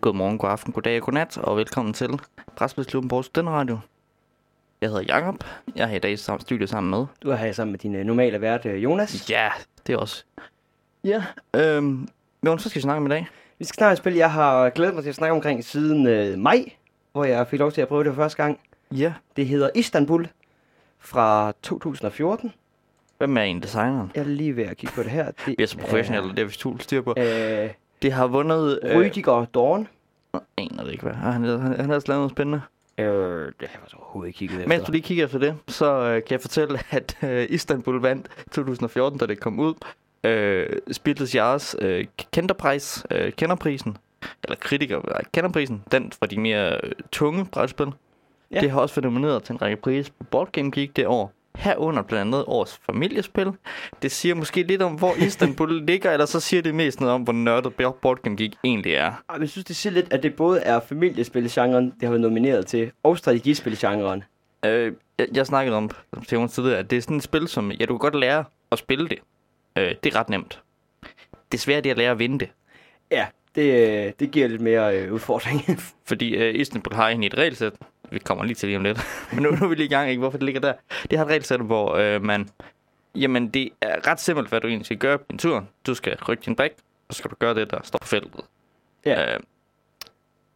Godmorgen, god aften, god dag og god nat, og velkommen til Brætspilsklubben på Den Radio. Jeg hedder Jakob. Jeg er her i dag i studiet sammen med. Du er her sammen med din øh, normale vært, øh, Jonas. Ja, det er også. Ja, øhm, Jonas, hvad skal vi snakke om i dag? Vi skal snakke et spil, jeg har glædet mig til at snakke omkring siden øh, maj, hvor jeg fik lov til at prøve det for første gang. Ja. Det hedder Istanbul fra 2014. Hvem er en designeren? Jeg er lige ved at kigge på det her. Det Vi er så professionelle, det er vi styr på. Øh, Det har vundet... øh, Rüdiger Dorn. Jeg aner det ikke, hvad. Han, han, han har altså lavet noget spændende. Øh, det har jeg overhovedet ikke kigget efter. Mens du lige kigger efter det, så øh, kan jeg fortælle, at øh, Istanbul vandt 2014, da det kom ud. Øh, Spilles Jars øh, kenderpris, øh, kenderprisen, eller kritiker, kenderprisen, den for de mere øh, tunge brætspil. Ja. Det har også været nomineret til en række pris på Board Game Geek det år. Herunder blandt andet årets familiespil. Det siger måske lidt om, hvor Istanbul ligger, eller så siger det mest noget om, hvor nørdet Board Game Geek egentlig er. Jeg synes, det siger lidt, at det både er familiespilgenren, det har været nomineret til, og strategispilgenren. Øh, jeg, jeg snakkede om til Jonas tidligere, at det er sådan et spil, som ja, du kan godt lære at spille det. Øh, det er ret nemt. Det svære det er at lære at vinde det. Ja, det, øh, det giver lidt mere øh, udfordring. Fordi øh, Istanbul har egentlig et regelsæt. Vi kommer lige til lige om lidt. Men nu, nu er vi lige i gang, ikke? Hvorfor det ligger der? Det har et regelsæt, hvor øh, man... Jamen, det er ret simpelt, hvad du egentlig skal gøre på din tur. Du skal rykke din brik, og så skal du gøre det, der står på feltet. Ja. Øh,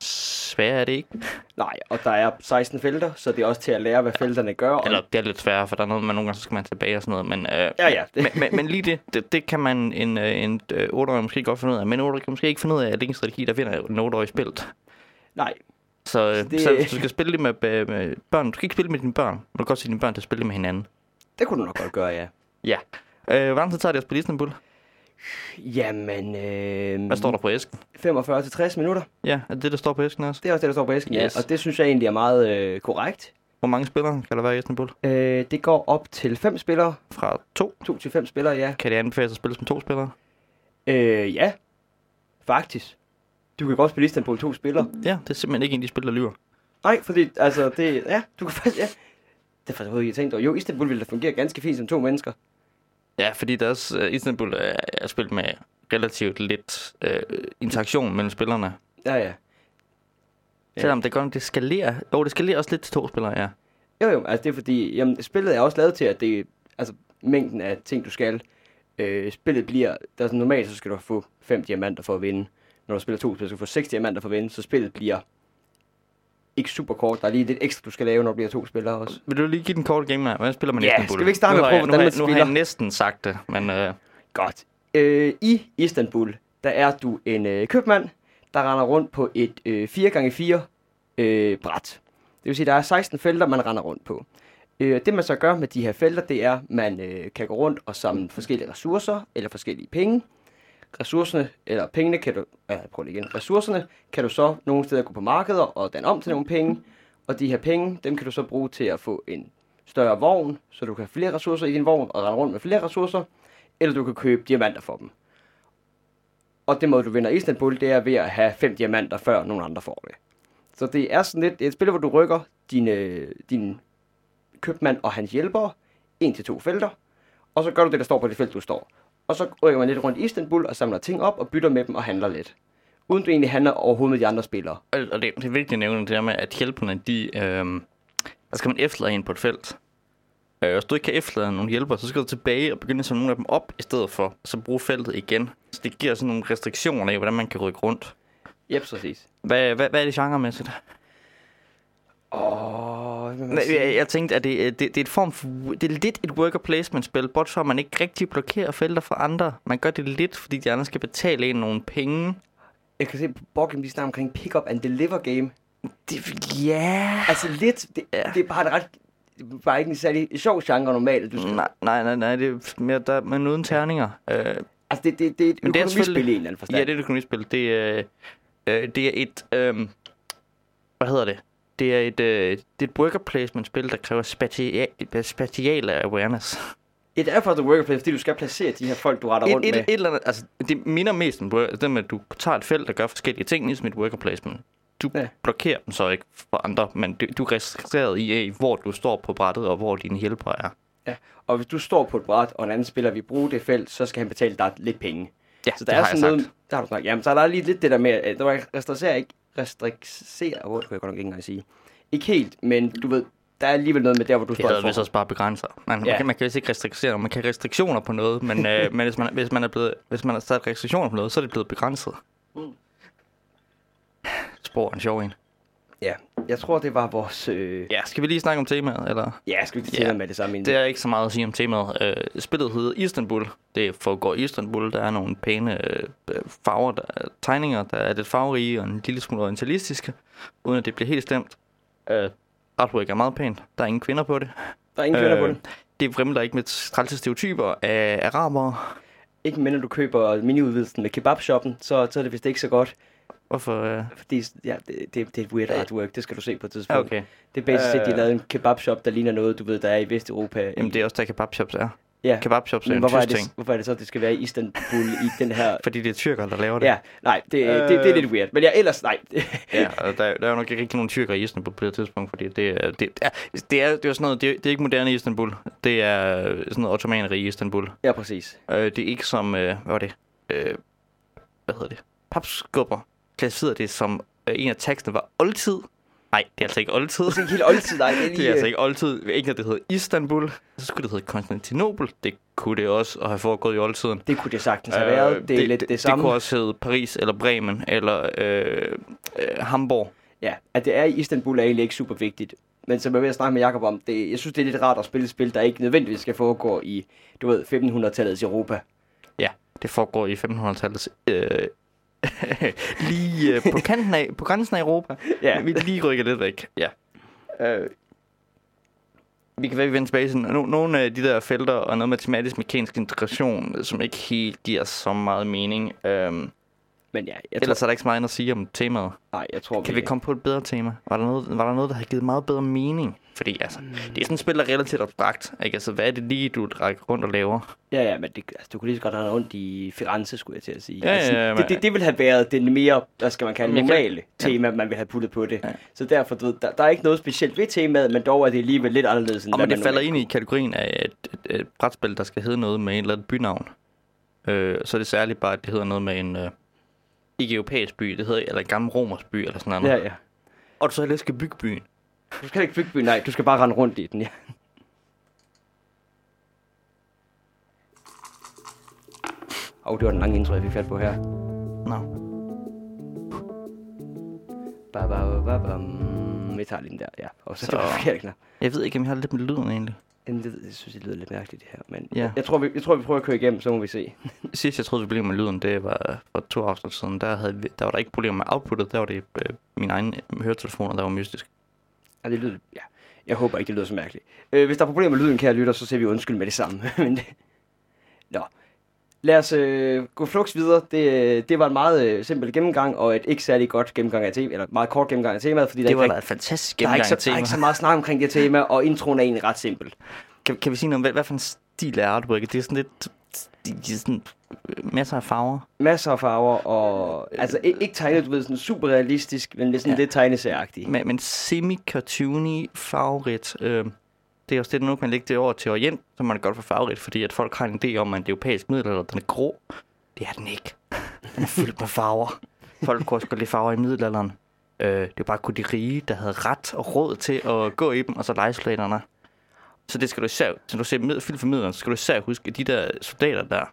sværere er det ikke. Nej, og der er 16 felter, så det er også til at lære, hvad felterne gør. Eller det er lidt sværere, for der er noget, man nogle gange så skal man tilbage og sådan noget. Men, øh, Ja, ja. men, men, men lige det, det, det kan man en, øh, en øh, 8 måske godt finde ud af. Men en 8 kan måske ikke finde ud af, at det er en strategi, der vinder en 8 spillet. Nej, Så, øh, Så det- det... så hvis du skal spille det med, med, med børn, du skal ikke spille med dine børn. Du kan godt se dine børn til at spille med hinanden. det kunne du nok godt gøre, ja. Ja. Øh, hvor lang tid tager det at spille Istanbul? Jamen, øh, Hvad står der på æsken? 45 til 60 minutter. Ja, er det det, der står på æsken også? Det er også det, der står på æsken, Yes. ja. Og det synes jeg egentlig er meget øh, korrekt. Hvor mange spillere kan der være i Istanbul? Øh, det går op til fem spillere. Fra to? To til fem spillere, ja. Kan det anbefales at spille som to spillere? Øh, ja. Faktisk. Du kan godt spille Istanbul to spillere. Ja, det er simpelthen ikke en af de spil, der lyver. Nej, fordi, altså, det, ja, du kan faktisk, ja. Det er faktisk, jeg tænkte over. Jo, Istanbul ville da fungere ganske fint som to mennesker. Ja, fordi deres uh, Istanbul er, er spillet med relativt lidt uh, interaktion mellem spillerne. Ja, ja. Ja. Selvom det godt, det skalerer. Jo, det skalerer også lidt til to spillere, ja. Jo, jo, altså det er fordi, jamen, spillet er også lavet til, at det, altså, mængden af ting, du skal. Øh, spillet bliver, der er sådan, normalt, så skal du få fem diamanter for at vinde. Når du spiller to spil, skal du få seks diamanter for at vinde, så spillet bliver ikke super kort. Der er lige lidt ekstra, du skal lave, når du bliver to spillere også. Vil du lige give den korte game her? Hvordan spiller man Ja, Istanbul? skal vi ikke starte med at prøve, hvordan man jeg- Nu har jeg spiller? næsten sagt det, men uh, Godt. Øh, I Istanbul, der er du en øh, købmand, der render rundt på et øh, 4x4 øh, bræt. Det vil sige, der er 16 felter, man render rundt på. Øh, det man så gør med de her felter, det er, at man øh, kan gå rundt og samle forskellige ressourcer eller forskellige penge. Ressourcerne, eller pengene kan du, ja, prøv lige igen. Ressourcerne kan du så nogle steder gå på markeder og danne om til nogle penge. Og de her penge, dem kan du så bruge til at få en større vogn, så du kan have flere ressourcer i din vogn og rende rundt med flere ressourcer eller du kan købe diamanter for dem. Og det måde, du vinder Istanbul, det er ved at have fem diamanter, før nogen andre får det. Så det er sådan lidt et spil, hvor du rykker din, øh, din købmand og hans hjælpere en til to felter, og så gør du det, der står på det felt, du står. Og så rykker man lidt rundt i Istanbul og samler ting op og bytter med dem og handler lidt. Uden du egentlig handler overhovedet med de andre spillere. og det, det er vigtigt at nævne det der med, at hjælperne, de, øh, der skal man efterlade en på et felt. Øh, hvis du ikke kan efterlade nogle hjælpere, så skal du tilbage og begynde at samle nogle af dem op, i stedet for så bruge feltet igen. Så det giver sådan nogle restriktioner af, hvordan man kan rykke rundt. Jep, præcis. Hvad, hvad, hvad er det genremæssigt? Åh, hvad Nej, jeg, jeg tænkte, at det, det, det, er et form for, det er lidt et worker placement spil, bortset fra at man ikke rigtig blokerer felter for andre. Man gør det lidt, fordi de andre skal betale en nogle penge. Jeg kan se på Borgen, de snakker omkring pick up and deliver game. Det, ja. Altså lidt, det, ja. det er bare et ret, bare ikke en særlig sjov genre normalt, du skal... Nej, nej, nej, nej, det er mere der, men uden terninger. Øh, Altså det, det, det er et Men det er økonomispil i en eller anden forstand. ja, det er et økonomispil. Det er, øh, det er et, øh, hvad hedder det? Det er et, øh, det er et worker placement spil, der kræver spatia- spatiale awareness. Det er for The Worker Place, fordi du skal placere de her folk, du retter Et, rundt et, med. et, eller andet, altså, det minder mest om det med, at du tager et felt, der gør forskellige ting, ligesom et worker placement. Du ja. Blokerer dem så ikke for andre, men du, du er registreret i, hvor du står på brættet, og hvor dine hjælpere er. Ja. Og hvis du står på et bræt, og en anden spiller vil bruge det felt, så skal han betale dig lidt penge. Ja, så der det er har jeg sådan noget, sagt. der har du snakket. Jamen, så er der lige lidt det der med, at der restrikserer ikke, restrikserer, hvor det kan jeg godt nok ikke engang sige. Ikke helt, men du ved, der er alligevel noget med der, hvor du Det står hedder for. vist også bare begrænser. Man, Ja. man, kan, man kan vist ikke restriktere, man kan have restriktioner på noget, men, øh, men hvis, man, hvis, man er blevet, hvis man har sat restriktioner på noget, så er det blevet begrænset. Mm. Spor en sjov en. Ja, jeg tror, det var vores... Øh... Ja, skal vi lige snakke om temaet, eller? Ja, skal vi ikke Ja. med det samme Det er ikke så meget at sige om temaet. Øh, spillet hedder Istanbul. Det foregår i Istanbul. Der er nogle pæne øh, farver, der er tegninger, der er lidt farverige og en lille smule orientalistiske, uden at det bliver helt stemt. Øh, artwork er meget pænt. Der er ingen kvinder på det. Der er ingen kvinder på det. Det vrimler ikke med trælse stereotyper af arabere. Ikke mindre du køber miniudvidelsen med kebabshoppen, så, så er det vist ikke så godt. Hvorfor? Øh? Fordi ja, det, det, det er et weird artwork, det skal du se på et tidspunkt. Okay. Det er basisk set, de Øh. lavet en kebabshop, der ligner noget, du ved, der er i Vesteuropa. Jamen, det er også der kebabshops er. ja. Kebabshops er en hvorfor er, det, ting. hvorfor er det så, at det skal være i Istanbul i den her... Fordi det er tyrker, der laver det. Ja, nej, det, det, det er lidt weird. Men ja, ellers, nej. Ja, og der, der er jo nok ikke rigtig nogen tyrker i Istanbul på det tidspunkt, fordi det, er- det, er, det, er, det er sådan noget, det er, det er ikke moderne Istanbul. Det er sådan noget ottomaneri i Istanbul. ja, præcis. Øh, det er ikke som, øh, hvad var det? Øh, hvad hedder det? Papskubber klassificerede det som, øh, en af teksterne var oldtid. Nej, det er altså ikke oldtid. Det er ikke helt oldtid, nej. Det er, lige, Det er altså ikke oldtid. Ikke at det hedder Istanbul. Så skulle det hedde Konstantinopel. Det kunne det også og have foregået i oldtiden. Det kunne det sagtens have været. Det er det, lidt det, det samme. kunne også hedde Paris eller Bremen eller øh, øh, Hamburg. Ja, at det er i Istanbul er egentlig ikke super vigtigt. Men som jeg vil snakke med Jacob om, det, jeg synes, det er lidt rart at spille et spil, der ikke nødvendigvis skal foregå i, du ved, 1500-tallets Europa. Ja, det foregår i 1500-tallets... Øh, lige øh, på kanten af, på grænsen af Europa. Ja. Vi lige rykker lidt væk. Ja. Øh, vi kan være, vi vender tilbage til no, nogle af de der felter og noget matematisk mekanisk integration, som ikke helt giver så meget mening. Øhm, Men ja, jeg tror, ellers er der ikke så meget at sige om temaet. nej, jeg tror, Kan vi komme på et bedre tema? Var der noget, var der, noget der har givet meget bedre mening? Fordi altså, Mm. det er sådan et spil, der er relativt abstrakt. Ikke? Altså, hvad er det lige, du rækker rundt og laver? Ja, ja, men det, altså, du kunne lige så godt have rundt i Firenze, skulle jeg til at sige. Ja, ja, altså, ja, det, men- det, det ville have været det mere, hvad skal man kalde, jeg kan- normale tema, man ville have puttet på det. Ja. Så derfor, du ved, der, der er ikke noget specielt ved temaet, men dog er det alligevel lidt anderledes, end Og men det falder ind i kategorien af et, et, et brætspil, der skal hedde noget med en eller anden bynavn. Øh, så er det særligt bare, at det hedder noget med en... Øh, ikke europæisk by, det hedder eller en gammel romersk by eller sådan noget. Ja, ja. Og du så heller skal bygge byen. Du skal ikke bygge byen, nej, du skal bare rende rundt i den, ja. Åh, oh, det var den lange intro, jeg fik fat på her. Nå. Ba, ba, ba, ba, bam. Vi tager lige den der, ja. Og Så- så... det var forkert knap. Jeg ved ikke, om jeg har lidt med lyden egentlig. Jamen, det, jeg synes, det lyder lidt mærkeligt, det her. Men Ja. jeg, tror, vi, jeg tror, vi prøver at køre igennem, så må vi se. Sidst jeg troede, vi blev med lyden, det var for to afsnit siden. Der, havde vi, der var der ikke problemer med outputtet. Der var det øh, mine egne høretelefoner, der var mystisk. Ja, det lyder, ja. Jeg håber ikke, det lyder så mærkeligt. Øh, hvis der er problemer med lyden, kære lytter, så ser vi undskyld med det samme. Men det... Nå. Lad os øh, gå flugs videre. Det, øh, det var en meget øh, simpel gennemgang, og et ikke særlig godt gennemgang af temaet, eller meget kort gennemgang af temaet, fordi der, Det er var ikke, et fantastisk der, er ikke gennemgang så, der er ikke så meget snak omkring det tema, og introen er egentlig ret simpel. Kan, kan vi sige noget om, hvad, hvad for en stil er artworket? Det er sådan lidt... Det er sådan øh, masser af farver. Masser af farver, og altså ikke, tegnet, du ved, sådan super realistisk, men lidt sådan ja. lidt tegneserieagtigt. Men, men semi-cartoony farverigt. Øh, det er også det, nu kan man lægge det over til Orient, så man er godt for farverigt, fordi at folk har en idé om, at det europæisk middelalder, den er grå. Det er den ikke. Den er fyldt med farver. Folk kunne også godt lide farver i middelalderen. Øh, det var bare kun de rige, der havde ret og råd til at gå i dem, og så lejesoldaterne. Så det skal du især, når du ser med, film for middelalderen, så skal du især huske, at de der soldater der,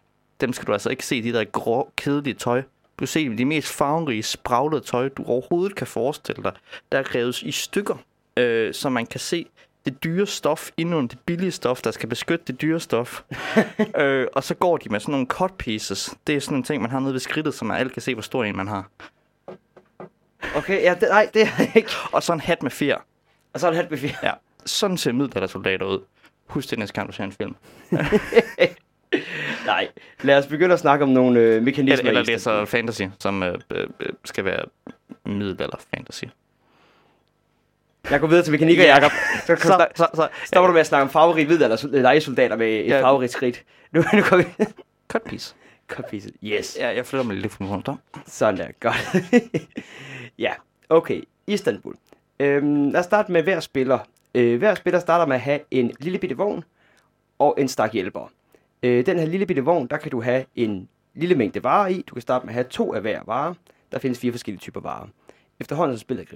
dem skal du altså ikke se i de der grå, kedelige tøj. Du ser de mest farverige, spraglede tøj, du overhovedet kan forestille dig. Der er revet i stykker, øh, så man kan se det dyre stof indenunder det billige stof, der skal beskytte det dyre stof. øh, og så går de med sådan nogle cut pieces. Det er sådan en ting, man har nede ved skridtet, så man alle kan se, hvor stor en man har. Okay, ja, det, nej, det er ikke. Og så en hat med fjer. Og så det hat med fire. Ja, sådan ser middelaldersoldater ud. Husk det næste gang, du ser en film. Nej, lad os begynde at snakke om nogle øh, mekanismer. Eller, eller læser fantasy, som øh, øh, øh, skal være middelalder fantasy. Jeg går videre til mekanikker, Ja. Jacob. Så, Så, snak- så, så, stopper du med at snakke om favorit hvid eller legesoldater med et Ja. favorit skridt. Nu, nu går vi... cut piece. Kapitel. Yes. Ja, jeg flytter mig lidt fra rundt om. Sådan der, godt. ja, okay. Istanbul. Øhm, lad os starte med hver spiller. Øh, hver spiller starter med at have en lille bitte vogn og en stak hjælper. Øh, den her lille bitte vogn, der kan du have en lille mængde varer i. Du kan starte med at have to af hver vare. Der findes fire forskellige typer varer. Efterhånden som spillet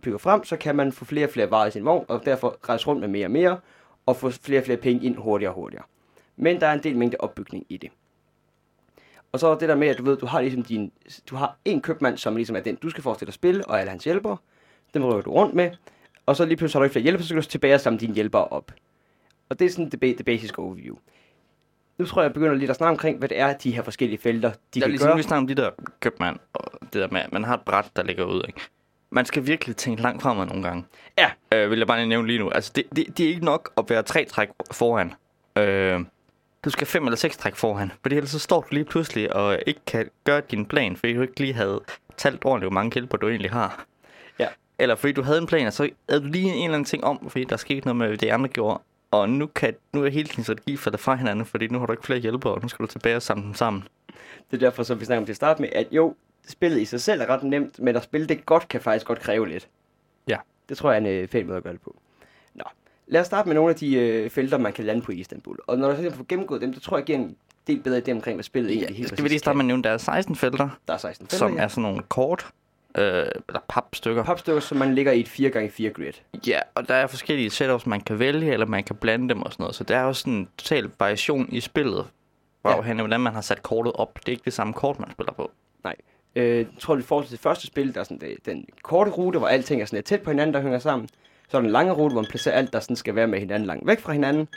bygger frem, så kan man få flere og flere varer i sin vogn, og derfor rejse rundt med mere og mere, og få flere og flere penge ind hurtigere og hurtigere. Men der er en del mængde opbygning i det. Og så er det der med, at du ved, du har ligesom din, du har en købmand, som ligesom er den, du skal forestille at spille, og alle hans hjælpere. Dem rykker du rundt med. Og så lige pludselig har du ikke flere hjælpere, så skal du tilbage og samle dine hjælpere op. Og det er sådan det, det basic overview. Nu tror jeg, jeg begynder lidt at snakke omkring, hvad det er, de her forskellige felter, de Der er kan ligesom, gøre. vi snakker om de der købmand, og det der med, at man har et bræt, der ligger ud, ikke? Man skal virkelig tænke langt fremad nogle gange. Ja. Øh, vil jeg bare lige nævne lige nu. Altså, det, det, det er ikke nok at være tre træk foran. Øh, du skal fem eller seks træk foran. Fordi ellers så står du lige pludselig og ikke kan gøre din plan, fordi du ikke lige havde talt ordentligt, hvor mange hjælper du egentlig har. Ja. Eller fordi du havde en plan, og så havde du lige en eller anden ting om, fordi der skete noget med det andre gjorde. Og nu, kan, nu er hele din strategi faldet fra hinanden, fordi nu har du ikke flere hjælpere, og nu skal du tilbage og samle dem sammen. Det er derfor, som vi snakker om til at starte med, at jo, spillet i sig selv er ret nemt, men at spille det godt kan faktisk godt kræve lidt. Ja. Det tror jeg er en øh, fed måde at gøre det på. Nå, lad os starte med nogle af de øh, felter, man kan lande på i Istanbul. Og når jeg så får gennemgået dem, så tror jeg, jeg giver en del bedre idé omkring, hvad spillet Ja, egentlig helt skal vi lige starte med at nævne, der er 16 felter, Der er 16 felter, som ja. er sådan nogle kort, øh, eller papstykker. papstykker, som man ligger i et 4x4 grid. Ja, og der er forskellige setups, man kan vælge, eller man kan blande dem og sådan noget. Så der er sådan en total variation i spillet, hvor Ja. ja. hvordan man har sat kortet op. Det er ikke det samme kort, man spiller på. Øh, jeg tror, i forhold til det første spil, der er sådan det, den korte rute, hvor alting er sådan lidt tæt på hinanden, der hænger sammen. Så er den lange rute, hvor man placerer alt, der sådan skal være med hinanden langt væk fra hinanden.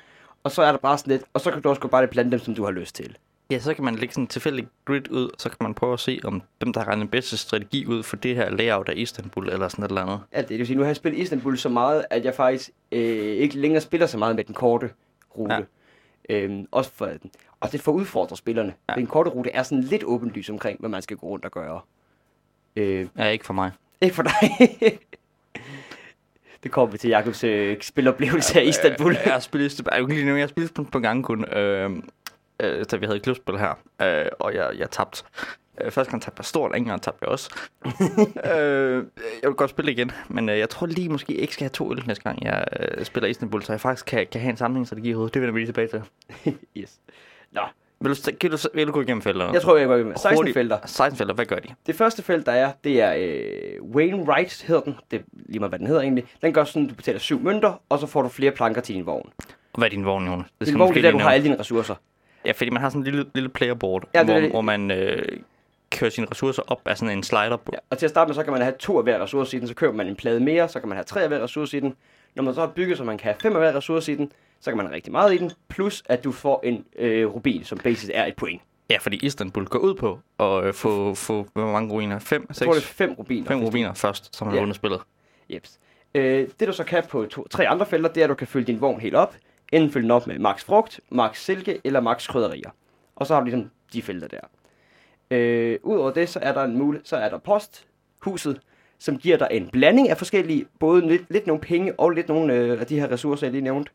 Og så er der bare sådan lidt, og så kan du også bare blande dem, som du har lyst til. Ja, så kan man lægge sådan en tilfældig grid ud, og så kan man prøve at se, om dem, der har den bedste strategi ud for det her layout af Istanbul, eller sådan et eller andet. Alt det, det vil sige, nu har jeg spillet Istanbul så meget, at jeg faktisk øh, ikke længere spiller så meget med den korte rute. Ja. Ja. Øhm, også for, og det får udfordret spillerne. Ja. Ja. Den korte rute er sådan lidt åbenlys omkring, hvad man skal gå rundt og gøre. Øh, Ja, ikke for mig. ikke for dig. det kommer vi til Jakobs øh, spiloplevelse af Istanbul. Jeg har spillet. Jeg, lige nu, jeg har spillet på, på gange kun, øh, øh, da vi havde klubspil her, øh, og jeg, jeg tabte. Øh, første gang tabte jeg stort, anden gang tabte jeg også. øh, jeg vil godt spille igen, men øh, jeg tror lige måske ikke skal have to øl næste gang, jeg øh, spiller Istanbul, så jeg faktisk kan, kan have en sammenhængsstrategi i hovedet. Det vender vi lige tilbage til. yes. Nå, Vil du, kan du, vil du gå igennem felterne? jeg tror, jeg går med 16 Hurtigt. felter. 16 felter, hvad gør de? Det første felt, der er, det er øh, Wainwright, hedder den. Det er lige meget, hvad den hedder egentlig. Den gør sådan, at du betaler syv mønter, og så får du flere planker til din vogn. Hvad er din vogn, Jonas? Det Din man vogn, det er der, du har alle dine ressourcer. Ja, fordi man har sådan en lille, lille playerboard, Ja, det hvor, det. hvor man øh, kører sine ressourcer op af sådan en slider. Ja, og til at starte med, så kan man have to af hver ressource i den, så køber man en plade mere, så kan man have tre af hver ressource i den. Når man så har bygget, så man kan have fem af hver ressource i den, så kan man have rigtig meget i den, plus at du får en øh, rubin, som basis er et point. Ja, fordi Istanbul går ud på at øh, få, få hvor mange ruiner? 5, Jeg tror, det er 6, fem rubiner. 5 rubiner først, som har Ja. vundet spillet. Jeps. Øh, det du så kan på to, tre andre felter, det er, at du kan fylde din vogn helt op. Enten fylde den op med max frugt, max silke eller max krydderier. Og så har du ligesom de felter der. Øh, Udover det, så er der en mulighed, så er der posthuset, som giver dig en blanding af forskellige, både lidt, lidt nogle penge og lidt nogle øh, af de her ressourcer, jeg lige nævnte.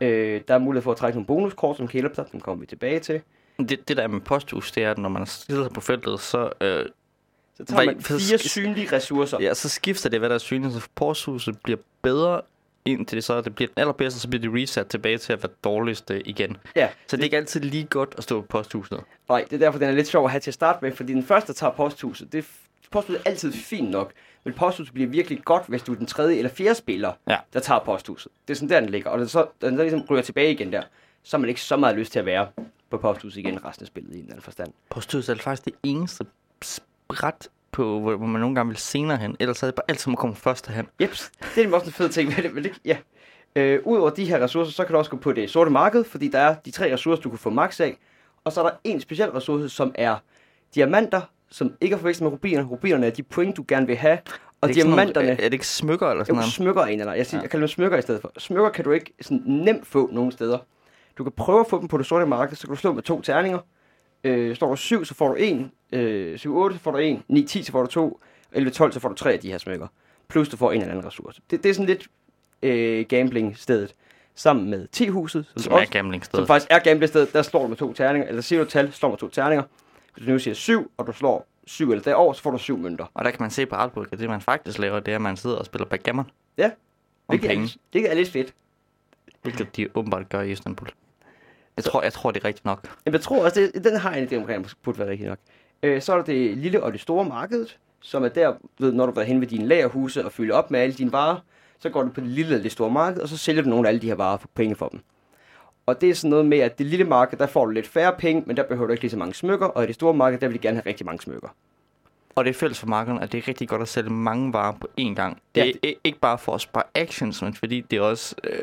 Øh, der er mulighed for at trække nogle bonuskort, som kan hjælpe dig. Dem kommer vi tilbage til. Det, det der er med posthus, det er, at når man sig på feltet, så, øh, Så tager man fire synlige ressourcer. ja, så skifter det, hvad der er synligt. Så posthuset bliver bedre indtil det så det bliver den allerbedste, så bliver det reset tilbage til at være dårligst øh, igen. Ja, Så det er ikke altid lige godt at stå på posthuset. Nej, det er derfor, den er lidt sjov at have til at starte med, fordi den første, der tager posthuset, det posthuset er altid fint nok, men posthuset bliver virkelig godt, hvis du er den tredje eller fjerde spiller, Ja. der tager posthuset. Det er sådan der, den ligger, og den så, den så ligesom ryger tilbage igen der, så har man ikke så meget lyst til at være på posthuset igen resten af spillet i en eller anden forstand. Posthuset er faktisk det eneste spræt på, hvor, hvor man nogle gange vil senere hen. Ellers er det bare alt, som kommer først hen. Jeps, det er også en fed ting ved det, men det, ja. Øh, Udover de her ressourcer, så kan du også gå på det sorte marked, fordi der er de tre ressourcer, du kan få max af. Og så er der en speciel ressource, som er diamanter, som ikke er forvekslet med rubiner. Rubinerne er de point, du gerne vil have. Og Er sådan nogle- diamanterne... er, er det ikke smykker eller sådan Jo, noget? smykker er en eller Jeg, siger, Ja. jeg kalder dem smykker i stedet for. Smykker kan du ikke sådan nemt få nogen steder. Du kan prøve at få dem på det sorte marked, så kan du slå med to terninger. Øh, står der 7, så får du 1. Øh, 7, 8, så får du 1. 9, 10, så får du 2. 11, 12, så får du 3 af de her smykker. Plus du får en eller anden ressource. Det, det er sådan lidt øh, gambling-stedet. Sammen med T-huset, som, Som er gambling som faktisk er gambling-stedet. Der slår du med to terninger. Eller siger du tal, slår med to terninger. Hvis du nu siger 7, og du slår 7 eller derover, så får du 7 mønter. Og der kan man se på artbook, at det man faktisk laver, det er, at man sidder og spiller backgammon. Ja. Hvilket er, det er lidt fedt. hvilket de åbenbart gør i Istanbul. Jeg tror, jeg tror, det er rigtigt nok. Jamen, jeg tror også, det, den har en idé omkring, at burde være rigtig nok. Øh, så er der det lille og det store marked, som er der, ved, når du har hen ved dine lagerhuse og fylder op med alle dine varer, så går du på det lille og det store marked, og så sælger du nogle af alle de her varer for penge for dem. Og det er sådan noget med, at det lille marked, der får du lidt færre penge, men der behøver du ikke lige så mange smykker, og i det store marked, der vil de gerne have rigtig mange smykker. Og det er fælles for markederne, at det er rigtig godt at sælge mange varer på én gang. Det er ja, ikke bare for at spare actions, men fordi det er også... Øh,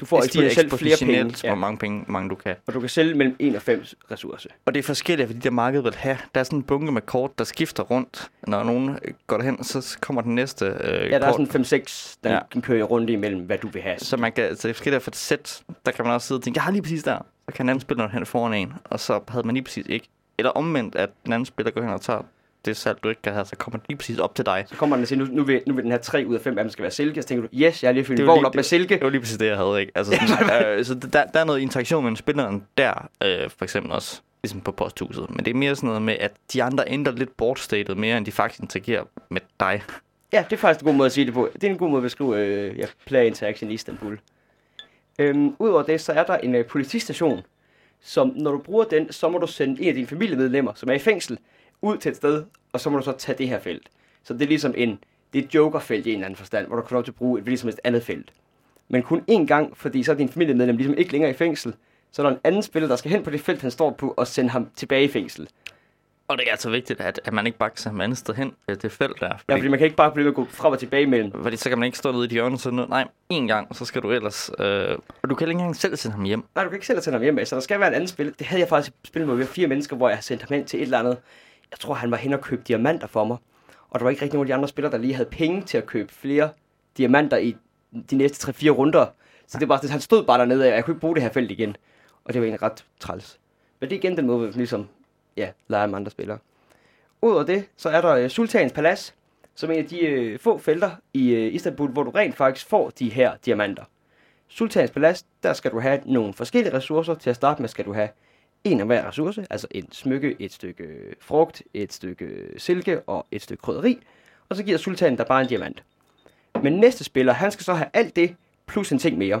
Du får eksponentielt flere penge, ja. hvor mange penge mange du kan. og du kan sælge mellem 1 og 5 ressourcer. Og det er forskelligt, hvad de der marked vil have. Der er sådan en bunke med kort, der skifter rundt. Når nogen øh, går derhen, så kommer den næste øh, Ja, der er kort. sådan 5-6, der Ja. ja. kan køre rundt imellem, hvad du vil have. Så man kan, så det er forskelligt for et sæt, der kan man også sidde og tænke, jeg har lige præcis der. Så kan en anden spiller hen foran en, og så havde man lige præcis ikke. Eller omvendt, at den anden spiller går hen og tager det salg, du ikke kan have, så kommer den lige præcis op til dig. Så kommer den og siger, nu, nu, vil, nu vil den have 3 ud af 5 af dem skal være silke. Så tænker du, yes, jeg har lige fyldt Det en vogn op med silke. Det var lige præcis det, jeg havde, ikke? Altså sådan, øh, så der, der er noget interaktion mellem spilleren der, øh, for eksempel også, ligesom på posthuset. Men det er mere sådan noget med, at de andre ændrer lidt bortstatet mere, end de faktisk interagerer med dig. Ja, det er faktisk en god måde at sige det på. Det er en god måde at beskrive øh, ja, player interaction i Istanbul. Øhm, Udover det, så er der en øh, politistation, som når du bruger den, så må du sende en af dine familiemedlemmer, som er i fængsel, ud til et sted, og så må du så tage det her felt. Så det er ligesom en, det er et jokerfelt i en eller anden forstand, hvor du kan lov til at bruge et hvilket som helst andet felt. Men kun én gang, fordi så er din familiemedlem ligesom ikke længere i fængsel, så er der en anden spiller, der skal hen på det felt, han står på, og sende ham tilbage i fængsel. Og det er altså vigtigt, at, at man ikke bare kan sende ham andet sted hen, øh, det felt der. Ja, Fordi, fordi man kan ikke bare blive ved at gå frem og tilbage imellem. fordi så kan man ikke stå nede i et hjørne, så nu, nej, en gang, så skal du ellers... Øh, og du kan ikke engang selv sende ham hjem. Nej, du kan ikke selv sende ham hjem så der skal være en anden spil. Det havde jeg faktisk spillet med, vi fire mennesker, hvor jeg har sendt ham hen til et eller andet. Jeg tror, han var hen og købe diamanter for mig. Og der var ikke rigtig nogen af de andre spillere, der lige havde penge til at købe flere diamanter i de næste 3-4 runder. Så det var sådan, han stod bare dernede, og jeg kunne ikke bruge det her felt igen. Og det var egentlig ret træls. Men det er igen den måde, vi ligesom, ja, leger med andre spillere. Udover det, så er der øh, Sultans Palads, som er en af de øh, få felter i øh, Istanbul, hvor du rent faktisk får de her diamanter. Sultans Palads, der skal du have nogle forskellige ressourcer. Til at starte med skal du have en af hver ressource, altså en smykke, et stykke frugt, et stykke silke og et stykke krydderi. Og så giver sultanen dig bare en diamant. Men næste spiller, han skal så have alt det, plus en ting mere.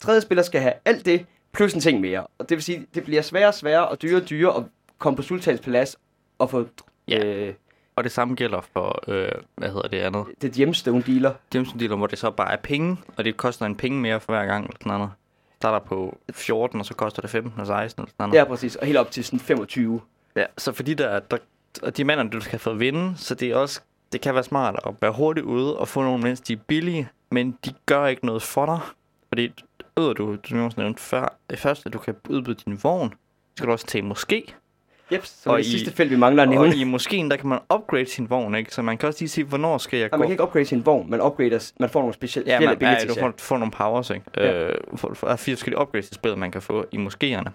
Tredje spiller skal have alt det, plus en ting mere. Og det vil sige, det bliver sværere og sværere og dyrere og dyrere at komme på Sultans Palads og få Ja. øh, Og det samme gælder for, øh, hvad hedder det andet? det gemstone dealer. Jameson dealer, hvor det så bare er penge, og det koster en penge mere for hver gang, eller sådan noget. Starter på 14, og så koster det 15 og 16, eller sådan noget. Ja, præcis. Og helt op til sådan 25. Ja, så fordi der, der og de mander, du skal få at vinde, så det er også, det kan være smart at være hurtigt ude og få nogle, mens de er billige, men de gør ikke noget for dig. Fordi yder du, du nævnte før, det første, at du kan udbyde din vogn, så skal du også til måske. Yep, så Og det i- sidste felt, vi mangler at nævne. Og i måske der kan man upgrade sin vogn, ikke? Så man kan også lige sige, hvornår skal jeg Og gå? man kan ikke upgrade sin vogn, man upgrader, man får nogle specielle Ja, ja, man, ja, du får, får nogle powers, ikke? Ja. Ja. Øh, for, for, der er fire forskellige upgrades i spillet, man kan få i moskéerne.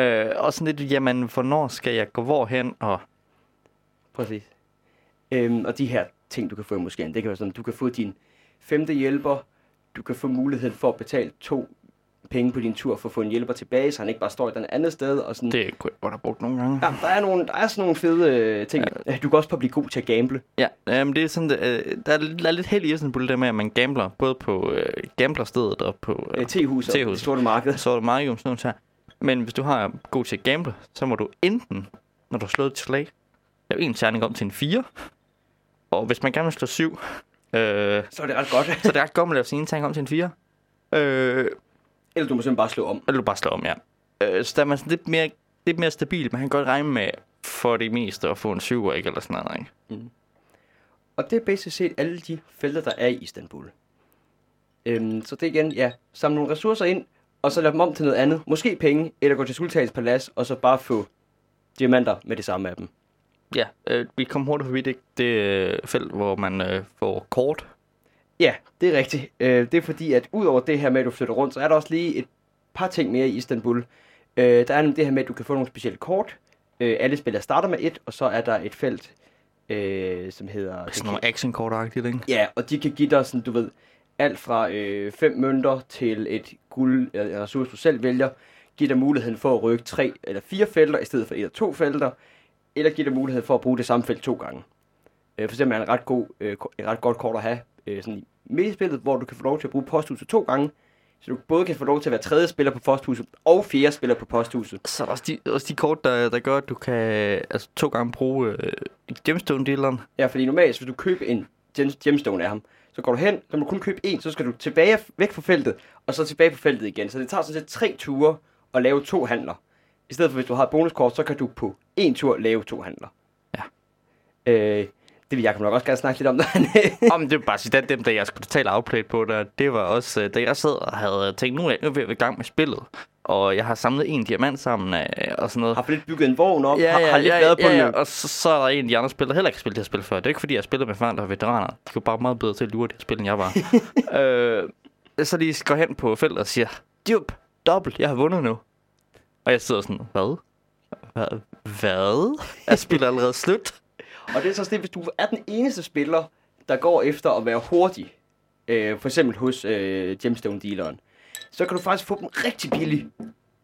Øh, og sådan lidt, jamen, hvornår skal jeg gå hvorhen? Og Præcis. Øhm, og de her ting, du kan få i måske, det kan være sådan, du kan få din femte hjælper, du kan få muligheden for at betale to penge på din tur for at få en hjælper tilbage, så han ikke bare står et eller andet sted. Og sådan. det kunne jeg godt brugt nogle gange. Ja, der er, nogle, der er sådan nogle fede øh, ting. Ja. Du kan også bare blive god til at gamble. Ja, jamen det er sådan, øh, der, er, der er lidt held i Istanbul, det med, at man gambler, både på øh, gamblerstedet og på Øh, Tehuset og Tehus. det sorte marked. meget om sådan noget her. Men hvis du har god til at gamble, så må du enten, når du har slået et slag, lave en terning om til en 4. Og hvis man gerne vil slå 7, øh, Så er det ret godt. så er det ret godt at lave sin ene terning om til en 4. Øh, Eller du må simpelthen bare slå om. eller du bare slår om, ja. Øh, så der er man sådan lidt mere, lidt mere stabil. Man kan godt regne med for det meste at få en 7 ikke? Eller sådan noget, ikke? Og det er basisk set alle de felter, der er i Istanbul. Øhm, så det igen, ja, samle nogle ressourcer ind, og så lade dem om til noget andet. Måske penge, eller gå til Sultans Palads, og så bare få diamanter med det samme af dem. Ja, øh, vi kom hurtigt forbi det, det øh, felt, hvor man øh, får kort. Ja, det er rigtigt. Øh, det er fordi, at udover det her med, at du flytter rundt, så er der også lige et par ting mere i Istanbul. Øh, der er nemlig det her med, at du kan få nogle specielle kort. Øh, alle spillere starter med et, og så er der et felt, øh, som hedder... Sådan nogle actionkort-agtigt, ikke? Ja, og de kan give dig sådan, du ved, alt fra øh, fem mønter til et guld, eller ressource, du selv vælger, giver dig muligheden for at rykke tre eller fire felter, i stedet for et eller to felter, eller giver dig mulighed for at bruge det samme felt to gange. Øh, for eksempel er en ret, god, øh, et ret godt kort at have øh, sådan i spillet, hvor du kan få lov til at bruge posthuset to gange, Så du både kan få lov til at være tredje spiller på posthuset og fjerde spiller på posthuset. Så er der også de, også de kort, der, der gør, at du kan altså, to gange bruge øh, gemstone-dealeren. Ja, fordi normalt, hvis du køber en gem- gemstone af ham, så går du hen, så må du kun købe en, så skal du tilbage væk fra feltet, og så tilbage på feltet igen. Så det tager sådan set tre ture at lave to handler. I stedet for, hvis du har et bonuskort, så kan du på en tur lave to handler. Ja. Øh, det vil jeg nok også gerne snakke lidt om. Om det er bare sige, at dem, der jeg skulle totalt outplay på, der, det var også, øh, da jeg sad og havde tænkt, nu er jeg ved at i gang med spillet, og jeg har samlet en diamant sammen øh, og sådan noget. har lidt bygget en vogn op, Ja, har, ja, har lidt ja, været på ja, den. og så, så er der en af de andre spillere, der heller ikke har spillet det her spil før. Det er ikke fordi, jeg spillede med der er veteraner. De var bare meget bedre til at lure det her spil, end jeg var. øh, så de går hen på feltet og siger, Jup, dobbelt, jeg har vundet nu. Og jeg sidder sådan, hvad? Hvad? Hvad? Er spillet allerede slut? Og det er så sådan, hvis du er den eneste spiller, der går efter at være hurtig, øh, for eksempel hos øh, gemstone-dealeren, så kan du faktisk få dem rigtig billigt.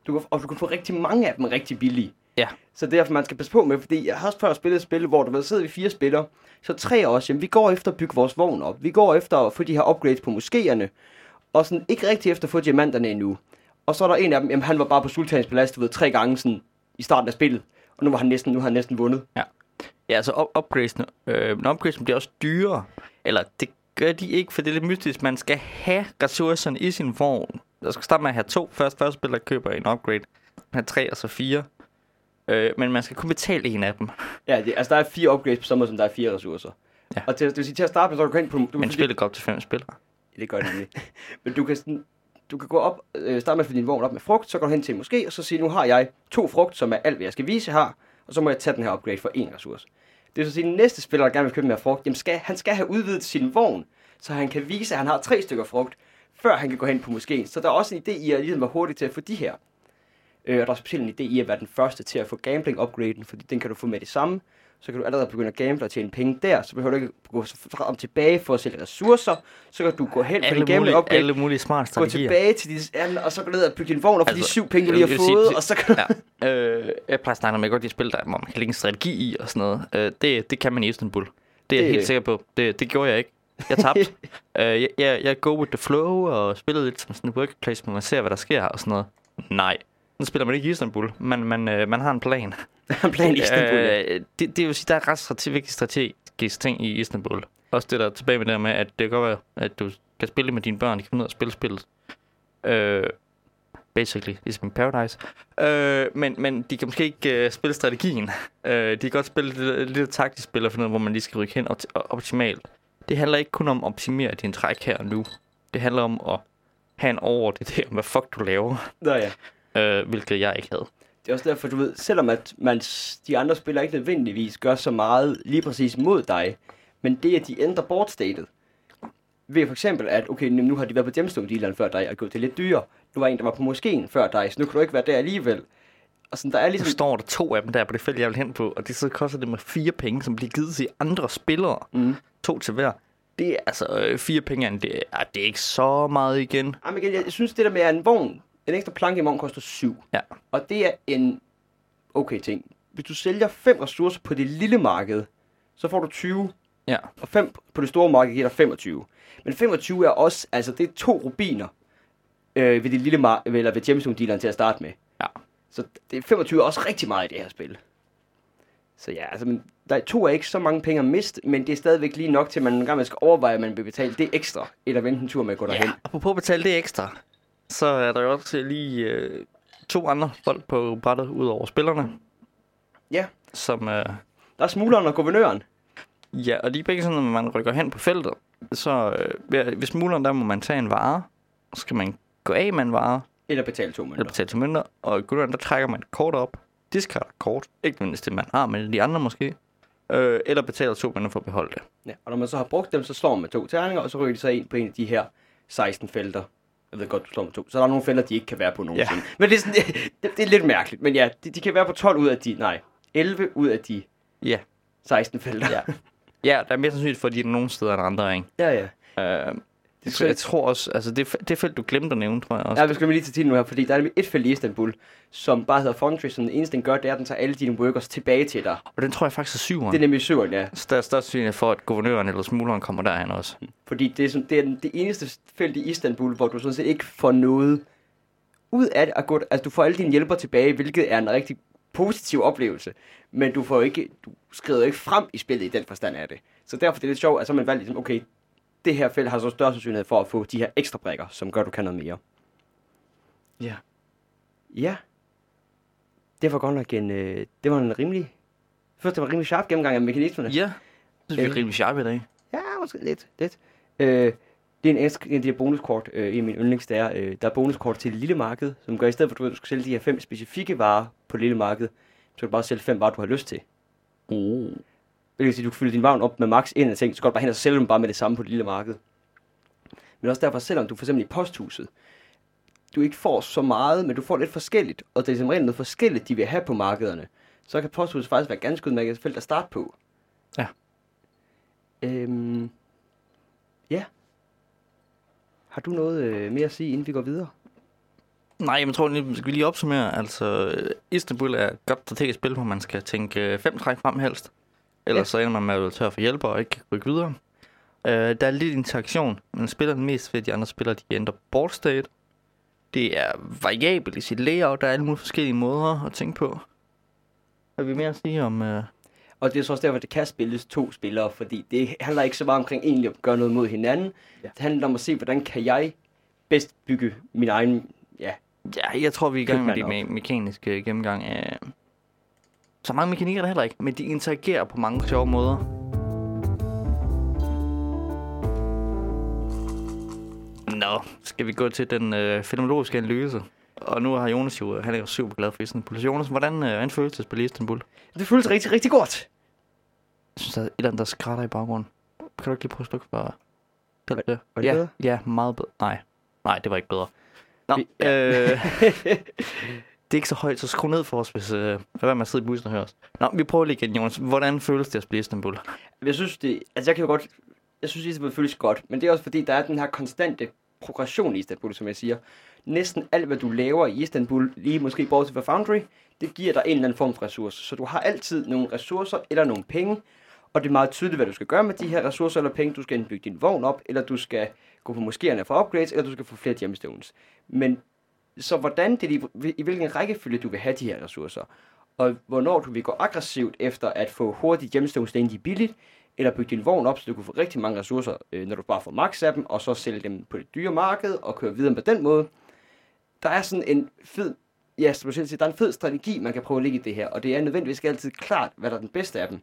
Du kan, og du kan få rigtig mange af dem rigtig billige. Ja. Så det er derfor, man skal passe på med, fordi jeg har også før spillet et spil, hvor du ved, sidder vi fire spillere, så tre af os, jamen, vi går efter at bygge vores vogn op. Vi går efter at få de her upgrades på moskéerne, og sådan ikke rigtig efter at få diamanterne endnu. Og så er der en af dem, jamen han var bare på Sultans Palads, du ved, tre gange sådan i starten af spillet. Og nu var han næsten, nu har han næsten vundet. Ja, altså up- upgradesene, øh, men upgradesene bliver også dyrere. Eller det gør de ikke, for det er lidt mystisk. Man skal have ressourcerne i sin vogn. Jeg skal starte med at have to. Først første spiller køber en upgrade. Man har tre og så fire. Øh, men man skal kun betale en af dem. Ja, det, altså der er fire upgrades på samme måde, som der er fire ressourcer. Ja. Og til, det vil sige, til at starte med, så kan du gå ind på... Du Men spillet går op til fem spillere. Ja, det gør det nemlig. Men du kan, sådan, du kan gå op, øh, starte med at fylde din vogn op med frugt, så går du hen til en moské, og så siger, nu har jeg to frugt, som er alt, hvad jeg skal vise, har, og så må jeg tage den her upgrade for en ressource. Det vil så sige, at den næste spiller, der gerne vil købe mere frugt, jamen skal, han skal have udvidet sin vogn, så han kan vise, at han har tre stykker frugt, før han kan gå hen på moskeen. Så der er også en idé i at ligesom være hurtig til at få de her. Øh, og der er specielt en idé i at være den første til at få gambling-upgraden, fordi den kan du få med det samme. Så kan du allerede begynde at gamble og tjene penge der, så behøver du ikke gå frem og tilbage for at sælge ressourcer. Så kan du gå hen på din mulige, upgrade, alle mulige smarte gå strategier. tilbage til dit andet, og så gå ned og bygge din vogn for de Altså, syv penge, du lige har fået, sige- og så kan du... Ja. Øh, jeg plejer at snakke om, at jeg godt lide spil, der, hvor man kan lægge en strategi i og sådan noget. Øh, det, det kan man i Istanbul. Det er jeg Det- helt sikker på. Det, det gjorde jeg ikke. Jeg tabte. øh, jeg, jeg, jeg go with the flow og spillede lidt som sådan en workplace, hvor man ser, hvad der sker og sådan noget. Nej. Nu spiller man ikke i Istanbul. Man, man, øh, man har en plan. Han plan i Istanbul. Øh, det, det vil sige, der er ret strate- vigtige strategiske ting i Istanbul. Også det der er tilbage med det der med, at det kan godt være, at du kan spille med dine børn, de kan ned og spille spillet. Øh, basically, ligesom Paradise. Øh, men, men de kan måske ikke øh, spille strategien. Øh, de kan godt spille lidt, lidt taktisk spil, og finde ud af, hvor man lige skal rykke hen op- optimalt. Det handler ikke kun om at optimere din træk her og nu. Det handler om at have en over det der, hvad fuck du laver, Nå ja. øh, hvilket jeg ikke havde. Det er også derfor, du ved, selvom at man, de andre spillere ikke nødvendigvis gør så meget lige præcis mod dig, men det, at de ændrer boardstatet, ved for eksempel, at okay, nu har de været på gemstone dealeren før dig og gjort det lidt dyrere. Nu var en, der var på moskeen før dig, så nu kan du ikke være der alligevel. Og sådan, der er Nu ligesom... står der to af dem der på det felt, jeg vil hen på, og det så koster det med fire penge, som bliver givet til andre spillere. Mm. To til hver. Det er altså øh, fire penge, det er, det er ikke så meget igen. Jamen igen, jeg, jeg synes, det der med at en vogn, en ekstra planke i vogn koster 7. Ja. Og det er en okay ting. Hvis du sælger fem ressourcer på det lille marked, så får du 20 Ja. og 5 på det store marked giver dig 25. Men 25 er også, altså det er to rubiner øh, ved det lille marked, eller ved gemstone dealeren til at starte med. Ja. Så det 25 er også rigtig meget i det her spil. Så ja, altså, men, der er to er ikke så mange penge at miste, men det er stadigvæk lige nok til, at man en gang skal overveje, at man vil betale det ekstra, eller vente en tur med at gå derhen. ja. Og på at betale det ekstra, så er der jo også lige øh, to andre folk på brættet, ud over spillerne. Ja. Som, øh, Der er smugleren og guvernøren. ja, og de er begge sådan, når man rykker hen på feltet, så øh, ved smugleren, der må man tage en vare, så skal man gå af med en vare, Eller betale to eller mønter. betale til mønter, og gulderen, der trækker man et kort op, discarder et kort, ikke nødvendigvis det, man har, men de andre måske, øh, eller betaler to mønter for at beholde det. Ja, og når man så har brugt dem, så slår man med to terninger, og så ryger de så ind på en af de her 16 felter. Jeg ved godt, du slår med to. Så der er nogle felter, de ikke kan være på nogensinde. Ja. Men det er, sådan, det, det er lidt mærkeligt. Men ja, de, de kan være på 12 ud af de... Nej, 11 ud af de Ja, 16 felter. ja. ja, der er mere sandsynligt for, at de er nogle steder end andre, ikke? ja. ja. Øh, Det, jeg tror også, altså det, det felt, du glemte at nævne, tror jeg også. Ja, vi skal lige til tiden nu her, fordi der er nemlig et felt i Istanbul, som bare hedder Foundry, som det eneste, den gør, det er, at den tager alle dine workers tilbage til dig. Og den tror jeg faktisk er syveren. Det er nemlig syveren, ja. Så der er størst sandsynlighed for, at guvernøren eller smugleren kommer derhen også. Fordi det er, sådan, det er den- det eneste felt i Istanbul, hvor du sådan set ikke får noget ud af det. At gå, altså, du får alle dine hjælper tilbage, hvilket er en rigtig positiv oplevelse. Men du får ikke, du skrider ikke frem i spillet i den forstand af det. Så derfor er det lidt sjovt, at så man valgt ligesom, okay, det her felt har så større sandsynlighed for at få de her ekstra brækker, som gør, at du kan noget mere. Ja. Ja. Det var godt nok en, øh, det var en rimelig, først det var en rimelig sharp gennemgang af mekanismerne. Ja. Det er Øh. rimelig sharp i dag. Ja, måske lidt. lidt. Øh, det er en, ekstra- en af de her bonuskort, øh, en af mine yndlings, der er, øh, der er bonuskort til det lille marked, som gør i stedet for, at du, skal sælge de her fem specifikke varer på det lille marked, så kan du bare sælge fem varer, du har lyst til. Oh. Det vil sige, du kan fylde din vagn op med max en af ting, så går du bare hen og sælge dem bare med det samme på det lille marked. Men også derfor, selvom du for eksempel i posthuset, du ikke får så meget, men du får lidt forskelligt, og det er som regel noget forskelligt, de vil have på markederne, så kan posthuset faktisk være ganske udmærket felt at starte på. Ja. Øhm, ja. Har du noget øh, mere at sige, inden vi går videre? Nej, jeg tror, lige- skal vi lige opsummere. Altså, øh, Istanbul er et godt strategisk spil, hvor man skal tænke øh, fem træk frem helst. Ellers Ja. så ender man med at være tør for hjælper og ikke kan rykke videre. Øh, der er lidt interaktion. Man spiller den mest ved, de andre spillere, de ændrer board state. Det er variabelt i sit layout. Der er alle mulige forskellige måder at tænke på. Har vi mere at sige om... Øh... Og det er så også derfor, at det kan spilles to spillere, fordi det handler ikke så meget omkring egentlig at gøre noget mod hinanden. Ja. Det handler om at se, hvordan kan jeg bedst bygge min egen... Ja, Ja, jeg tror, vi er i gang med de Købmand me- mekaniske gennemgang af... Så mange mekanikker er der heller ikke, men de interagerer på mange sjove måder. Nå, skal vi gå til den øh, fenomenologiske analyse? Og nu har Jonas jo, han er jo super glad for Istanbul. Så Jonas, hvordan, øh, føles det at spille Istanbul? det føles rigtig, rigtig godt. Jeg synes, der er et eller andet, der skrætter i baggrunden. Kan du ikke lige prøve at slukke for... Det? var det ja, bedre? Ja, meget bedre. Nej, nej, det var ikke bedre. Nå, Vi- øh, det er ikke så højt, så skru ned for os, hvis... Øh, lad være i bussen og hører os. Nå, vi prøver lige igen, Jonas. Hvordan føles det at spille i Istanbul? Jeg synes, det... Altså, jeg kan jo godt... Jeg synes, det føles godt, men det er også fordi, der er den her konstante progression i Istanbul, som jeg siger. Næsten alt, hvad du laver i Istanbul, lige måske bortset fra Foundry, det giver dig en eller anden form for ressource. Så du har altid nogle ressourcer eller nogle penge, og det er meget tydeligt, hvad du skal gøre med de her ressourcer eller penge. Du skal enten bygge din vogn op, eller du skal gå på moskéerne for upgrades, eller du skal få flere gemstones. Men så hvordan det er, i- hvilken rækkefølge du vil have de her ressourcer, og hvornår du vil gå aggressivt efter at få hurtigt gemstones, det er billigt, eller bygge din vogn op, så du kan få rigtig mange ressourcer, øh, når du bare får max af dem, og så sælge dem på det dyre marked, og køre videre på den måde. Der er sådan en fed, ja, som du selv siger, der er en fed strategi, man kan prøve at ligge i det her, og det er nødvendigvis ikke altid klart, hvad der er den bedste af dem.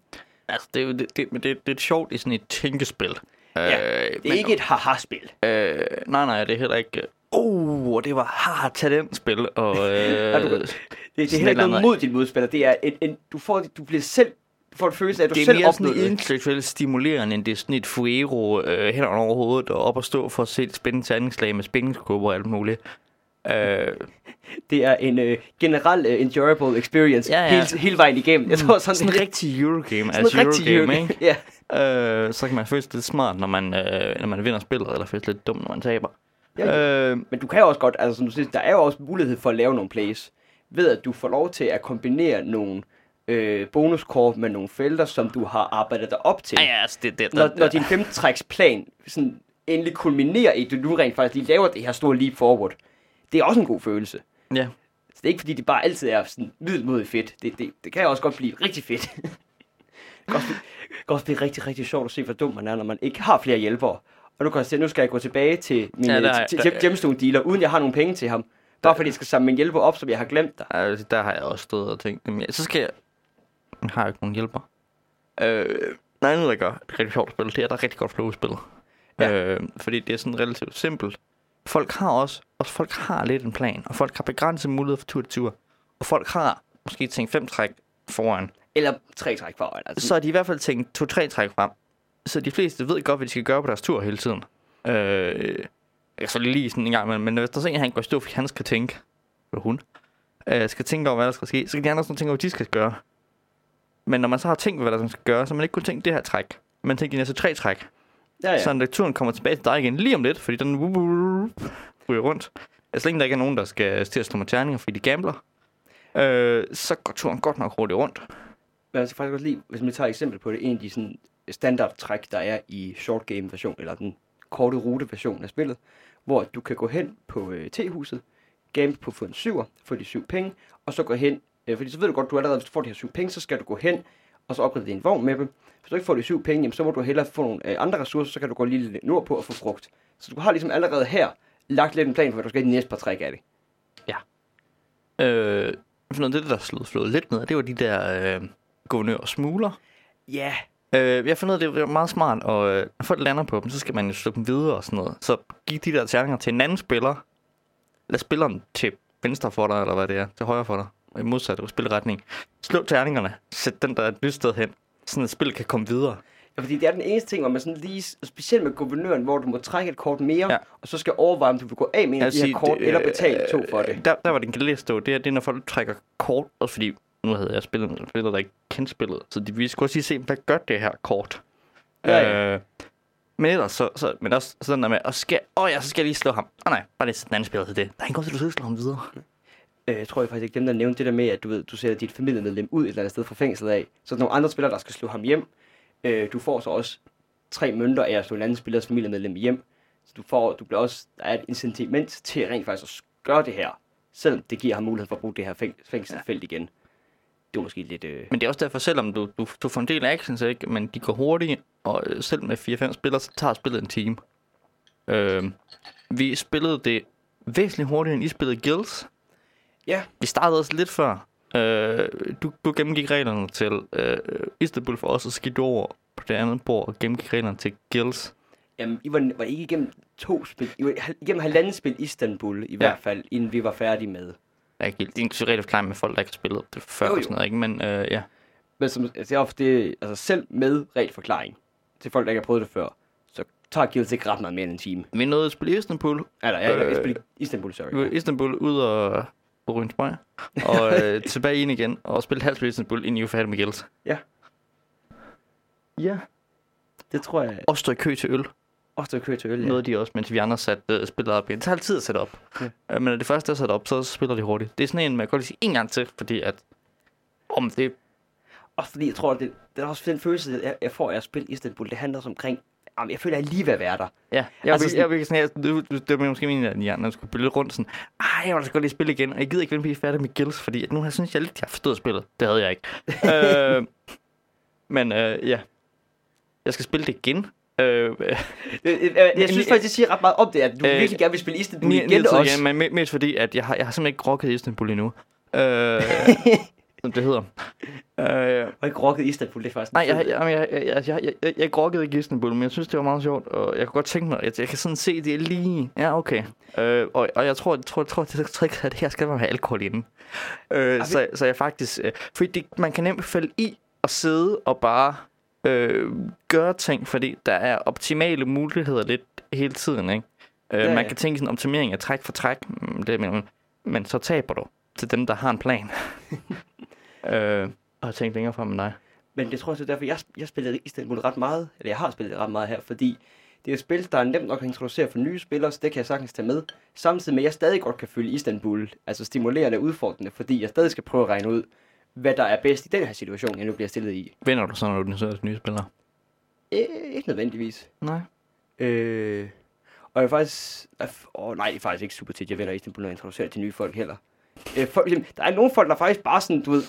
Altså, det er jo det, det, men det, det er sjovt i sådan et tænkespil. Ja, øh, Det er ikke et haha-spil. Øh, nej, nej, det er heller ikke... Uh, og det var har talentspil, og... Øh, Ja, du- Det, det er heller ikke noget mod din modspiller. Det er en, en, du, får, du bliver selv, du får en følelse af, at du det er selv mere sådan opnåede det. intellektuelt stimulerende, end det er sådan et fuero øh, hen over hovedet og op og stå for at se et spændende tandingslag med spændingskurver og alt muligt. Øh, Det er en øh, generel øh, enjoyable experience Ja, ja. Hele, hele vejen igennem. Jeg tror sådan, sådan en det- rigtig Eurogame, sådan altså en rigtig Eurogame, Eurogame. ikke? Ja. Øh, så kan man føle sig lidt smart, når man, øh, når man vinder spillet, eller føle sig lidt dum, når man taber. Ja, Øh, Men du kan jo også godt, altså som du siger, der er jo også mulighed for at lave nogle plays, ved at du får lov til at kombinere nogle øh, bonuskort med nogle felter, som du har arbejdet dig op til. ja, ja, altså, det, det, Når, det, når din femtræksplan sådan endelig kulminerer i, at du nu rent faktisk lige laver det her store leap forward. Det er også en god følelse. ja. Så det er ikke fordi, det bare altid er sådan middelmodigt fedt. Det, det, det kan også godt blive rigtig fedt. det kan også blive, det kan også blive rigtig, rigtig sjovt at se, hvor dum man er, når man ikke har flere hjælpere. Og nu kan jeg se, nu skal jeg gå tilbage til min Ja, der til, der- til gemstone dealer, uden jeg har nogen penge til ham. Bare fordi jeg skal samle min hjælper op, som jeg har glemt der. Altså, der har jeg også stået og tænkt, jamen, så skal jeg... Jeg har jo ikke nogen hjælper. Øh, noget andet, der gør det rigtig sjovt at spille, det er, at der er rigtig godt flow i spillet. Ja. Øh, fordi det er sådan relativt simpelt. Folk har også, også folk har lidt en plan, og folk har begrænset mulighed for tur til tur. Og folk har måske tænkt fem træk foran. Eller tre træk foran. Altså, Så har de i hvert fald tænkt to-tre træk frem. Så de fleste ved godt, hvad de skal gøre på deres tur hele tiden. Øh, jeg så lige sådan en gang, men, men hvis der er en, han går i stå, fordi han skal tænke, eller hun, øh, skal tænke over, hvad der skal ske, så kan de andre sådan tænke over, hvad de skal gøre. Men når man så har tænkt, hvad der skal gøre, så man ikke kun tænkt det her træk. Man tænker de næste tre træk. Ja, ja. Så når turen kommer tilbage til dig igen lige om lidt, fordi den ryger rundt. Altså længe der ikke er nogen, der skal til at slå med terninger, fordi de gambler, øh, så går turen godt nok hurtigt rundt. Men skal faktisk godt lide, hvis man tager et eksempel på det, en af de sådan standardtræk, der er i short game version, eller den korte rute version af spillet, hvor du kan gå hen på øh, T-huset, gamble på få en syver, få de syv penge, og så gå hen, øh, fordi så ved du godt, du allerede, hvis du får de her syv penge, så skal du gå hen, og så opgradere din vogn med dem. Hvis du ikke får de syv penge, jamen, så må du hellere få nogle øh, andre ressourcer, så kan du gå lige lidt nordpå og få frugt. Så du har ligesom allerede her lagt lidt en plan for, hvad du skal i de næste par træk af det. Øh, for noget af det, der slået, slået lidt ned, det var de der øh, guvernør og smugler. Ja, Øh, jeg fandt ud af, det var meget smart, og øh, når folk lander på dem, så skal man jo slå dem videre og sådan noget. Så giv de der terninger til en anden spiller. Lad spilleren til venstre for dig, eller hvad det er, til højre for dig, og i modsat spilretning. Slå terningerne, sæt den der et nyt sted hen, sådan at spillet kan komme videre. Ja, fordi det er den eneste ting, hvor man sådan lige, specielt med guvernøren, hvor du må trække et kort mere, Ja. og så skal overveje, om du vil gå af med en af de her kort, det, eller betale to for det. øh, Der, der var det en glæde stå. Det er, det er, når folk trækker kort, også fordi nu havde jeg spillet, spillet der ikke kendte spillet, så de, vi skulle også lige se, hvad gør det her kort? Ja, ja. Øh, men ellers, så, så, men også sådan der med, og skal, åh ja, så skal jeg lige slå ham. Åh nej, bare lige den anden spiller til det. Der er ingen grund til, at du skal slå ham videre. Øh, jeg tror jeg faktisk ikke, dem der nævnte det der med, at du ved, du sætter dit familiemedlem ud et eller andet sted fra fængslet af. Så er der nogle andre spillere, der skal slå ham hjem. Øh, du får så også tre mønter af at slå en anden spillers familiemedlem hjem. Så du, får, du bliver også, der er et incitament til rent faktisk at gøre det her. Selvom det giver ham mulighed for at bruge det her fæng, fængselsfelt igen. Det er måske lidt... Øh... Men det er også derfor, selvom du, du, du får en del actions, ikke? men de går hurtigt, og øh, selv med 4-5 spillere, så tager spillet en time. Øh, vi spillede det væsentligt hurtigere, end I spillede Guilds. Ja, Vi startede også lidt før. Øh, du, du gennemgik reglerne til øh, Istanbul for os, og så gik du over på det andet bord og gennemgik reglerne til Guilds. Jamen, I var, var ikke igennem to spil. I var igennem halvanden spil Istanbul, i ja. hvert fald, inden vi var færdige med. Jeg er ikke helt, det er ikke så rigtig forklaring med folk, der ikke har spillet det før Jo, og jo. sådan noget, ikke? Men øh, ja. Men som, altså, jeg, det, altså selv med regelforklaring til folk, der ikke har prøvet det før, så tager Guilds ikke ret meget mere end en time. Vi nåede at spille Istanbul. Eller, jeg, jeg, Øh, Istanbul, sorry. Istanbul ud og på Brøg, og øh, tilbage ind igen, og spille halvt Istanbul, inden I færdige med Guilds. Ja. Ja. Det tror jeg Og stå i kø til øl. Også, der kører til øl, Ja. de også, mens vi andre satte øh, spillet op. Det tager lidt tid at sætte op. Ja. Øh, men når det første er sat op, så spiller de hurtigt. Det er sådan en, man kan godt lige sige en gang til, fordi at om det Også fordi jeg tror, det, det er også den følelse, jeg, jeg får af at spille Istanbul. Det handler også omkring, jamen, jeg føler, at jeg lige at være der. Ja, jeg, Altså altså, sådan- jeg, jeg, sådan, jeg, det, det, det var måske min, at jeg, når jeg skulle lidt rundt sådan, ej, jeg vil da godt lige spille igen, og jeg gider ikke vente, at er færdig med Gills, fordi at nu har synes jeg lidt, jeg har forstået spillet. Det havde jeg ikke. øh, men øh, ja, jeg skal spille det igen. Øh, Jeg, jeg, jeg, synes faktisk, det siger ret meget om det, at du Øh, øh, virkelig gerne vil spille Istanbul igen ni- også. Ja, men me- mest fordi, at jeg har, jeg har simpelthen ikke rocket Istanbul endnu. Øh, som det hedder. Øh, Og ikke rocket Istanbul, det er faktisk nej, jeg, jeg, jeg, jeg, jeg, jeg, jeg, rockede ikke Istanbul, men jeg synes, det var meget sjovt, og jeg kunne godt tænke mig, at jeg kan sådan se, det er lige... Ja, okay. Øh, og, og jeg tror, jeg tror, tror, det trick, at her skal man have alkohol inden. Øh, så, så jeg faktisk... Øh, fordi det, man kan nemt falde i og sidde og bare øh, gøre ting, fordi der er optimale muligheder lidt hele tiden, ikke? Øh, Ja, man kan tænke sådan en optimering af træk for træk, mm, det, men, men så taber du til dem, der har en plan. øh, og jeg tænkte længere frem end dig. Men det tror jeg, det er derfor, jeg, jeg spillede Istanbul ret meget, eller jeg har spillet ret meget her, fordi det er et spil, der er nemt nok at introducere for nye spillere, så det kan jeg sagtens tage med. Samtidig med, at jeg stadig godt kan følge Istanbul, altså stimulerende og udfordrende, fordi jeg stadig skal prøve at regne ud, hvad der er bedst i den her situation, jeg nu bliver stillet i. Vinder du så, når du er nye spillere? Øh, ikke nødvendigvis. Nej. Øh, og jeg er faktisk... Åh, nej, det er faktisk ikke super tit, jeg vinder Istanbul, når jeg introducerer til nye folk heller. Øh, folk, der er nogle folk, der faktisk bare sådan, du ved,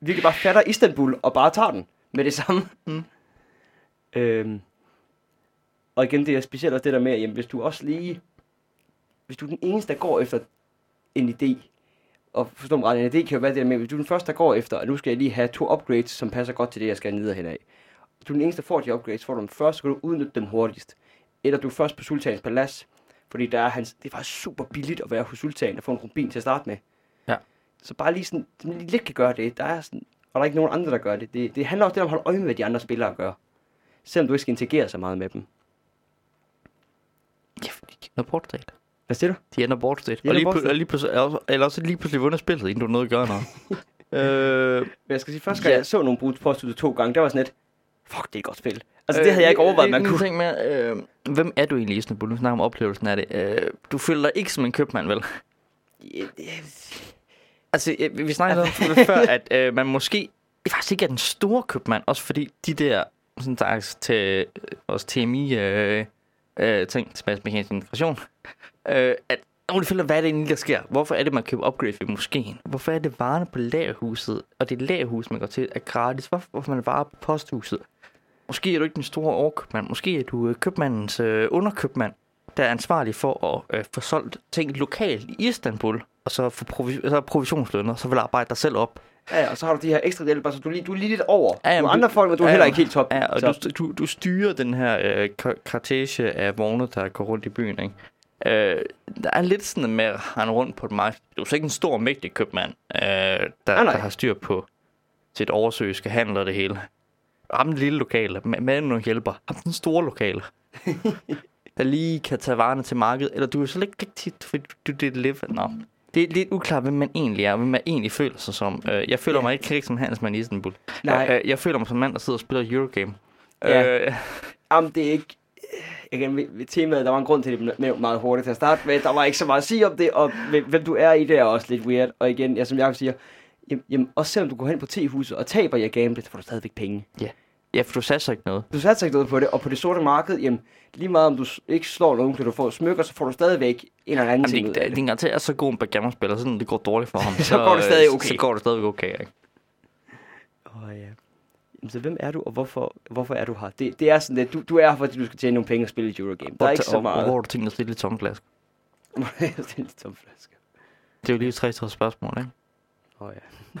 virkelig bare fatter Istanbul og bare tager den med det samme. Mm. Øhm, og igen, det er specielt også det der med, at jamen, hvis du også lige... Hvis du er den eneste, der går efter en idé, og forstå mig ret, en idé kan jo være det der med, hvis du er den første, der går efter, at nu skal jeg lige have to upgrades, som passer godt til det, jeg skal ned hen af. Du er den eneste, der får de upgrades, får du dem først, så kan du udnytte dem hurtigst. Eller du er først på Sultanens Palads, fordi der er hans, det er faktisk super billigt at være hos Sultan og få en rubin til at starte med. Ja. Så bare lige sådan, lige lidt kan gøre det. Der er sådan, og der er ikke nogen andre, der gør det. Det, det handler også lidt om at holde øje med, hvad de andre spillere gør. Selvom du ikke skal interagere så meget med dem. Ja, fordi de state. Hvad siger du? De ender bort state. De Og lige, bort pl- state. og lige pludselig, eller også- lige pludselig vundet spillet, inden du nåede at gøre noget. øh, Men jeg skal sige, første gang Ja. jeg så nogle brud påstået to gange, der var sådan et, Fuck, det er et godt spil. Altså, det havde jeg ikke overvejet, man Øh, kunne. Ting med, øh, hvem er du egentlig i Istanbul? Nu snakker om oplevelsen af det. Øh, du føler dig ikke som en købmand, vel? Altså, øh, vi snakkede om før, at øh, man måske faktisk ikke er den store købmand, også fordi de der sådan der, til øh, vores TMI øh, øh, ting, tilbage mekanisk integration, øh, at nogle finder, hvad er det egentlig, der sker? Hvorfor er det, man køber upgrade ved moskeen? Hvorfor er det varerne på lagerhuset, og det lagerhus, man går til, er gratis? Hvorfor, hvorfor man varer på posthuset? Måske er du ikke den store overkøbmand. Måske er du øh, købmandens øh, underkøbmand, der er ansvarlig for at øh, få solgt ting lokalt i Istanbul, og så få provi- så provisionslønner, så vil arbejde dig selv op. Ja, og så har du de her ekstra hjælper, så du er lige, du er lige lidt over. Ja, Ja, jamen, du du- andre folk, men du er ja, heller ikke helt top. Ja, og så. du, du, du styrer den her øh, kartage af vogne, der går rundt i byen, ikke? Øh, der er lidt sådan med at rende rundt på et marked. Du er så ikke en stor, mægtig købmand, øh, der, nej. der har styr på sit oversøiske handel og det hele. Ham den lille lokale, med, nogle hjælper. Ham den store lokale. der lige kan tage varerne til markedet. Eller du er så ikke rigtig, fordi du det live. Nå. Det er lidt uklart, hvem man egentlig er, og hvem man egentlig føler sig som. Øh, jeg føler Ja. mig ikke rigtig som handelsmand i Istanbul. Nej. Øh, jeg føler mig som en mand, der sidder og spiller Eurogame. Ja. Øh, Jamen, det er ikke... Igen, ved, ved temaet, der var en grund til, at det blev meget hurtigt til at starte med. Der var ikke så meget at sige om det, og hvem- du er i, det er også lidt weird. Og igen, ja, som jeg siger, jamen, jamen, også selvom du går hen på tehuset og taber i at gamble, så får du stadigvæk penge. ja, for du satser ikke noget. Du satser ikke noget på det, og på det sorte marked, jamen, lige meget om du ikke slår nogen, du får smykker, så får du stadigvæk en eller anden Jamen, ting det, det, det. er så god en backgammon-spiller, sådan det går dårligt for ham. Så går det stadig okay. Så går det stadig okay, ikke? Åh, ja. Jamen, så hvem er du, og hvorfor, hvorfor er du her? Det, det er sådan lidt, du, du er her, fordi du skal tjene nogle penge og spille et Eurogame. Der er ikke så meget. Og hvor har du tænkt at stille tomme flaske? det er lidt tom flaske. Det er jo lige et 63 spørgsmål, ikke? Åh, oh, ja.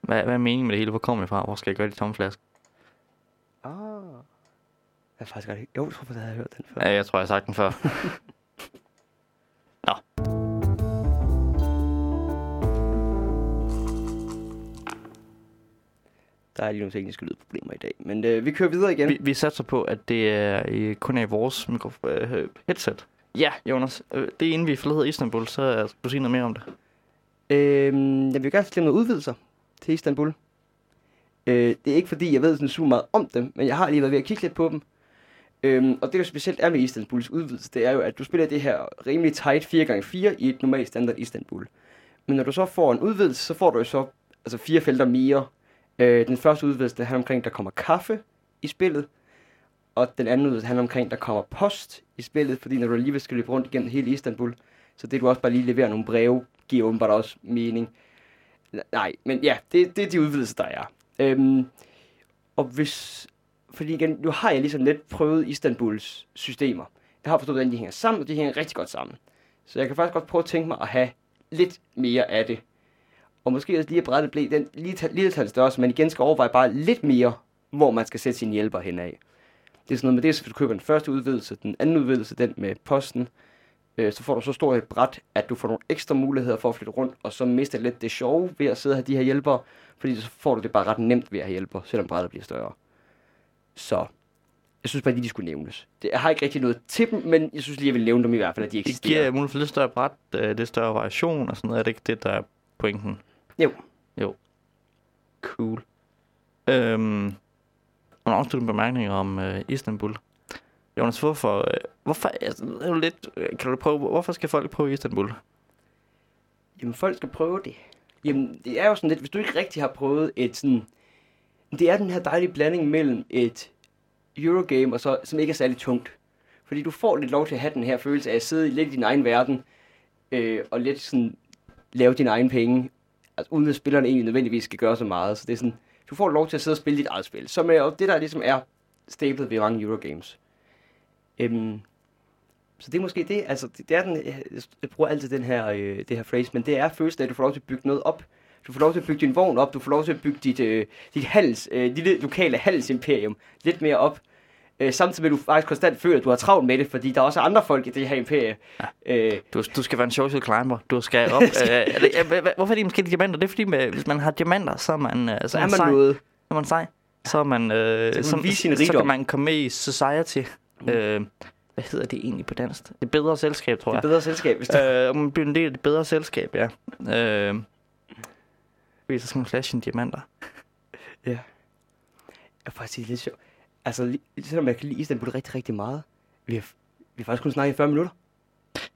Hvad, hvad er meningen med det hele? Hvor kommer det fra? Hvor skal jeg gøre de tomme flasker? Ah. Jeg har faktisk godt ikke... Jo, jeg tror, jeg havde hørt den før. Ja, jeg tror, jeg har sagt den før. Der er lige nogle tekniske lydproblemer i dag. Men øh, vi kører videre igen. Vi, vi satser på, at det er øh, kun er i vores mikrof- øh, headset. Ja, Jonas. Øh, det er inden vi forlader Istanbul, så øh, du sige noget mere om det. Øhm, jeg vil gerne stille nogle udvidelser til Istanbul. Øh, det er ikke fordi, jeg ved sådan super meget om dem, men jeg har lige været ved at kigge lidt på dem. Øhm, og det, der specielt er med Istanbuls udvidelse, det er jo, at du spiller det her rimelig tight 4x4 i et normalt standard Istanbul. Men når du så får en udvidelse, så får du jo så altså fire felter mere. Øh, den første udvidelse, det handler omkring, der kommer kaffe i spillet. Og den anden udvidelse handler omkring, der kommer post i spillet, fordi når du alligevel skal løbe rundt igennem hele Istanbul, så det du også bare lige leverer nogle breve, giver åbenbart også mening. Nej, men ja, det, det er de udvidelser, der er. Øhm, og hvis... Fordi igen, nu har jeg ligesom lidt prøvet Istanbuls systemer. Jeg har forstået, hvordan de hænger sammen, og de hænger rigtig godt sammen. Så jeg kan faktisk godt prøve at tænke mig at have lidt mere af det. Og måske også lige at brættet blev den lige ta- lille tal større, så man igen skal overveje bare lidt mere, hvor man skal sætte sine hjælper hen af. Det er sådan noget med det, så du køber den første udvidelse, den anden udvidelse, den med posten, øh, så får du så stort et bræt, at du får nogle ekstra muligheder for at flytte rundt, og så mister lidt det sjove ved at sidde og have de her hjælpere, fordi så får du det bare ret nemt ved at have hjælper, selvom brættet bliver større. Så jeg synes bare lige, de skulle nævnes. Det, jeg har ikke rigtig noget til dem, men jeg synes lige, jeg vil nævne dem i hvert fald, at de Det eksisterer. giver mulighed for lidt større bræt, øh, lidt større variation og sådan noget. Er det ikke det, der er pointen? Jo. Jo. Cool. Øhm, nogle afsluttende bemærkninger om øh, Istanbul. Jonas, hvorfor, øh, hvorfor, altså, er lidt, øh, kan du prøve, hvorfor skal folk prøve Istanbul? Jamen, folk skal prøve det. Jamen, det er jo sådan lidt, hvis du ikke rigtig har prøvet et sådan... Det er den her dejlige blanding mellem et Eurogame, og så, som ikke er særlig tungt. Fordi du får lidt lov til at have den her følelse af at sidde lidt i din egen verden, øh, og lidt sådan lave dine egne penge, altså, uden at spillerne egentlig nødvendigvis skal gøre så meget. Så det er sådan, du får lov til at sidde og spille dit eget spil, som er det, der ligesom er staplet ved mange Eurogames. Øhm, så det er måske det, altså det, det er den, jeg, jeg bruger altid den her, øh, det her phrase, men det er følelsen af, at du får lov til at bygge noget op. Du får lov til at bygge din vogn op, du får lov til at bygge dit, øh, dit hals, øh, lille lokale halsimperium lidt mere op. Øh, samtidig med, at du faktisk konstant føler, at du har travlt med det, fordi der er også andre folk i det her imperie. Ja. Øh, Du, du skal være en social climber. Du skal op. øh, er det, er, hvorfor er det måske diamanter? Det er fordi, med, hvis man har diamanter, så er man, øh, så er man, sej. noget. Så er man sej. Så er man, øh, så, man så, så kan man komme med i society. Mm. Øh, hvad hedder det egentlig på dansk? Det bedre selskab, tror Det jeg. er bedre selskab, hvis du... Øh, man bliver en del af det bedre selskab, ja. Øh, så skal man flashe sine diamanter. er faktisk lidt sjovt. Altså, selvom jeg kan lide Istanbul rigtig, rigtig meget, vi har, vi har faktisk kun snakket i 40 minutter.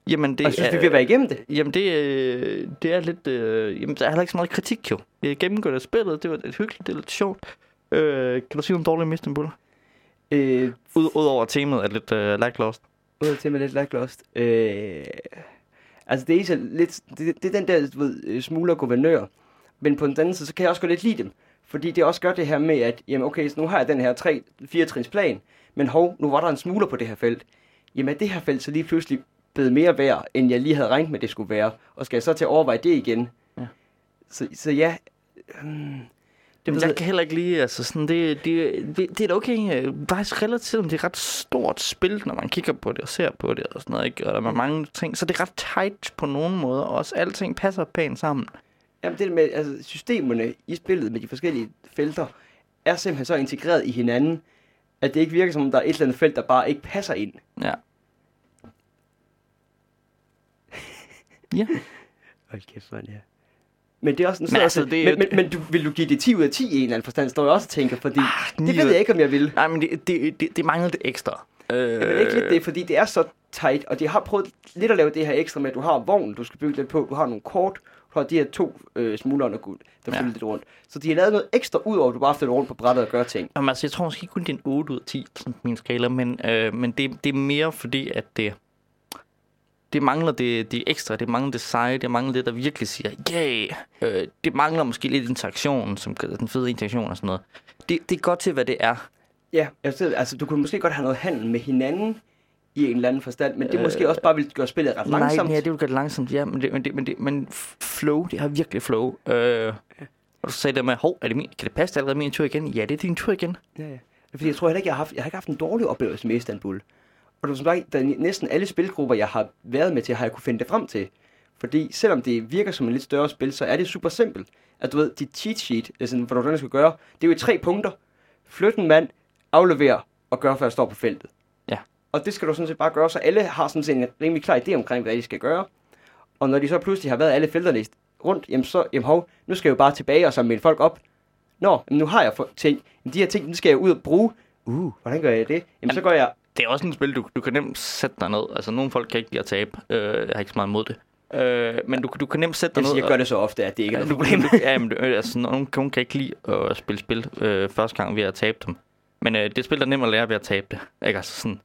Jamen, Det det og jeg synes, vi er ved at være igennem det. Jamen, det, øh, det er lidt... Øh, jamen, der er heller ikke så meget kritik, jo. Vi har gennemgået af spillet, det var lidt hyggeligt, det er lidt sjovt. Øh, kan du sige nogle dårlige med Istanbul? Øh, Ud, Udover at temaet er lidt øh, lacklost. ud til med lidt lacklost. Øh, altså, det er, så lidt, det, det er den der, ved, øh, smugler guvernør. Men på den anden side, så kan jeg også godt lidt lide dem. Fordi det også gør det her med, at jamen okay, så nu har jeg den her 3-4 trins plan, men hov, nu var der en smugler på det her felt. Jamen det her felt så lige pludselig blevet mere værd, end jeg lige havde regnet med, det skulle være. Og skal jeg så til at overveje det igen? Ja. Så, så ja, øhm, det jeg kan heller ikke lide, altså sådan, det, det, det, det er okay, øh, faktisk relativt, det er et ret stort spil, når man kigger på det og ser på det og sådan noget, ikke? Og der er mange ting, så det er ret tight på nogle måder, og også alting passer pænt sammen. Jamen det med, altså systemerne i spillet med de forskellige felter, er simpelthen så integreret i hinanden, at det ikke virker som om, der er et eller andet felt, der bare ikke passer ind. Ja. ja. Hold kæft, man, ja. Men det er også en Men altså, altså, det men, men, men, du, vil du give det 10 ud af 10 i en eller anden forstand, står jeg også og tænker, fordi ni det ved jeg ikke, om jeg vil. Nej, men det, det, det, det mangler det ekstra. Øh, Jeg ikke lidt det, fordi det er så tight, og de har prøvet lidt at lave det her ekstra med, at du har vognen, du skal bygge lidt på, du har nogle kort, du har de her to øh, smuglerne, gud, der Ja. følger lidt rundt. Så de har lavet noget ekstra ud over, at du bare flytter rundt på brættet og gør ting. Jamen, altså, jeg tror måske kun, det er en 8 ud af 10, sådan min skala, men, øh, men det, det er mere fordi, at det, det mangler det, det ekstra, det mangler det seje, det mangler det, der virkelig siger, yeah! Øh, det mangler måske lidt interaktion, som den fede interaktion og sådan noget. Det, det er godt til, hvad det er. Ja, jeg ved, altså du kunne måske godt have noget handel med hinanden i en eller anden forstand, men det Øh, måske også bare vil gøre spillet ret langsomt. Nej, ja, det vil gøre det langsomt, ja, men, det, men, det, men, det, men flow, det har virkelig flow. Øh, og du sagde det med, hov, er det min, kan det passe, det er allerede min tur igen? Ja, det er din tur igen. Ja, ja. Fordi jeg tror heller ikke, jeg har haft, jeg har ikke haft en dårlig oplevelse med Istanbul. Og du som sagt, der er næsten alle spilgrupper, jeg har været med til, har jeg kunne finde det frem til. Fordi selvom det virker som en lidt større spil, så er det super simpelt. At du ved, dit cheat sheet, altså, hvad du skal gøre, det er jo i tre punkter. Flyt en mand, aflevere og gøre, før jeg står på feltet. Og det skal du sådan set bare gøre, så alle har sådan set en rimelig klar idé omkring, hvad de skal gøre. Og når de så pludselig har været alle felterne rundt, jamen så, jamen hov, nu skal jeg jo bare tilbage og samle mine folk op. Nå, jamen nu har jeg ting. Jamen, de her ting, dem skal jeg ud og bruge. Uh, hvordan gør jeg det? Jamen, så går jeg... Det er også et spil, du, du kan nemt sætte dig ned. Altså, nogle folk kan ikke lide at tabe. Øh, jeg har ikke så meget imod det. Øh, men du, du kan nemt sætte dig Jeg, ned. jeg gør det så ofte, at det ikke er og- noget du, problem. du, ja, men, øh, altså, nogen, nogen kan ikke lide at spille spil øh, første gang ved at tabe dem. Men øh, det et spil, der er nemt at lære ved at tabe det. Ikke? Altså, sådan,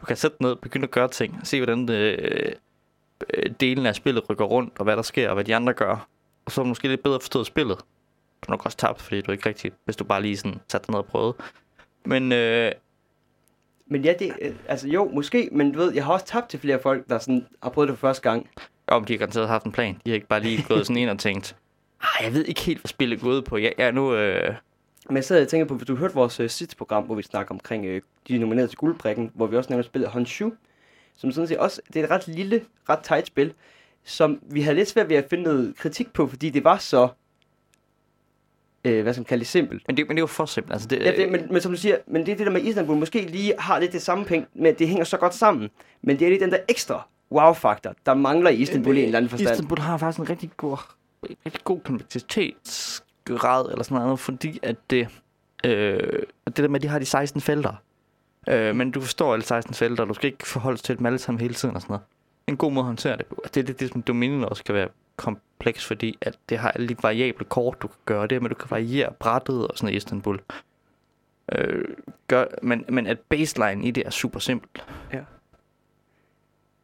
du kan sætte ned, begynde at gøre ting, se hvordan øh, øh, delen af spillet rykker rundt, og hvad der sker, og hvad de andre gør. Og så måske lidt bedre forstået spillet. Du har nok også tabt, fordi du ikke rigtig, hvis du bare lige sådan satte dig ned og prøvede. Men øh, Men ja, det, øh, altså jo, måske, men du ved, jeg har også tabt til flere folk, der sådan har prøvet det for første gang. om de har garanteret haft en plan. De har ikke bare lige gået sådan ind og tænkt, "Ah, jeg ved ikke helt, hvad spillet er gået på. Jeg, jeg er nu... Øh... Men jeg sidder og tænker på, hvis du hørte vores øh, sidste program, hvor vi snakker omkring øh, de nominerede til guldbrikken, hvor vi også nævner spillet Honshu, som sådan set også, det er et ret lille, ret tight spil, som vi havde lidt svært ved at finde noget kritik på, fordi det var så, øh, hvad som kaldes simpelt. Men, det, men det er jo for simpelt. Altså, det, Ja, det, men, men som du siger, men det er det der med Istanbul, måske lige har lidt det samme penge, men det hænger så godt sammen. Men det er lige den der ekstra wow-faktor, der mangler i Istanbul i en eller anden forstand. Istanbul har faktisk en rigtig god, rigtig god grad eller sådan noget, fordi at det, øh, det der med, at de har de 16 felter. Øh, men du forstår alle 16 felter, og du skal ikke forholde dig til dem alle sammen hele tiden og sådan noget. En god måde at håndtere det på. Det er det, det som Dominion også kan være kompleks, fordi at det har alle de variable kort, du kan gøre det, men du kan variere brættet og sådan noget i Istanbul. Øh, gør, men, men at baseline i det er super simpelt. Ja. Jeg,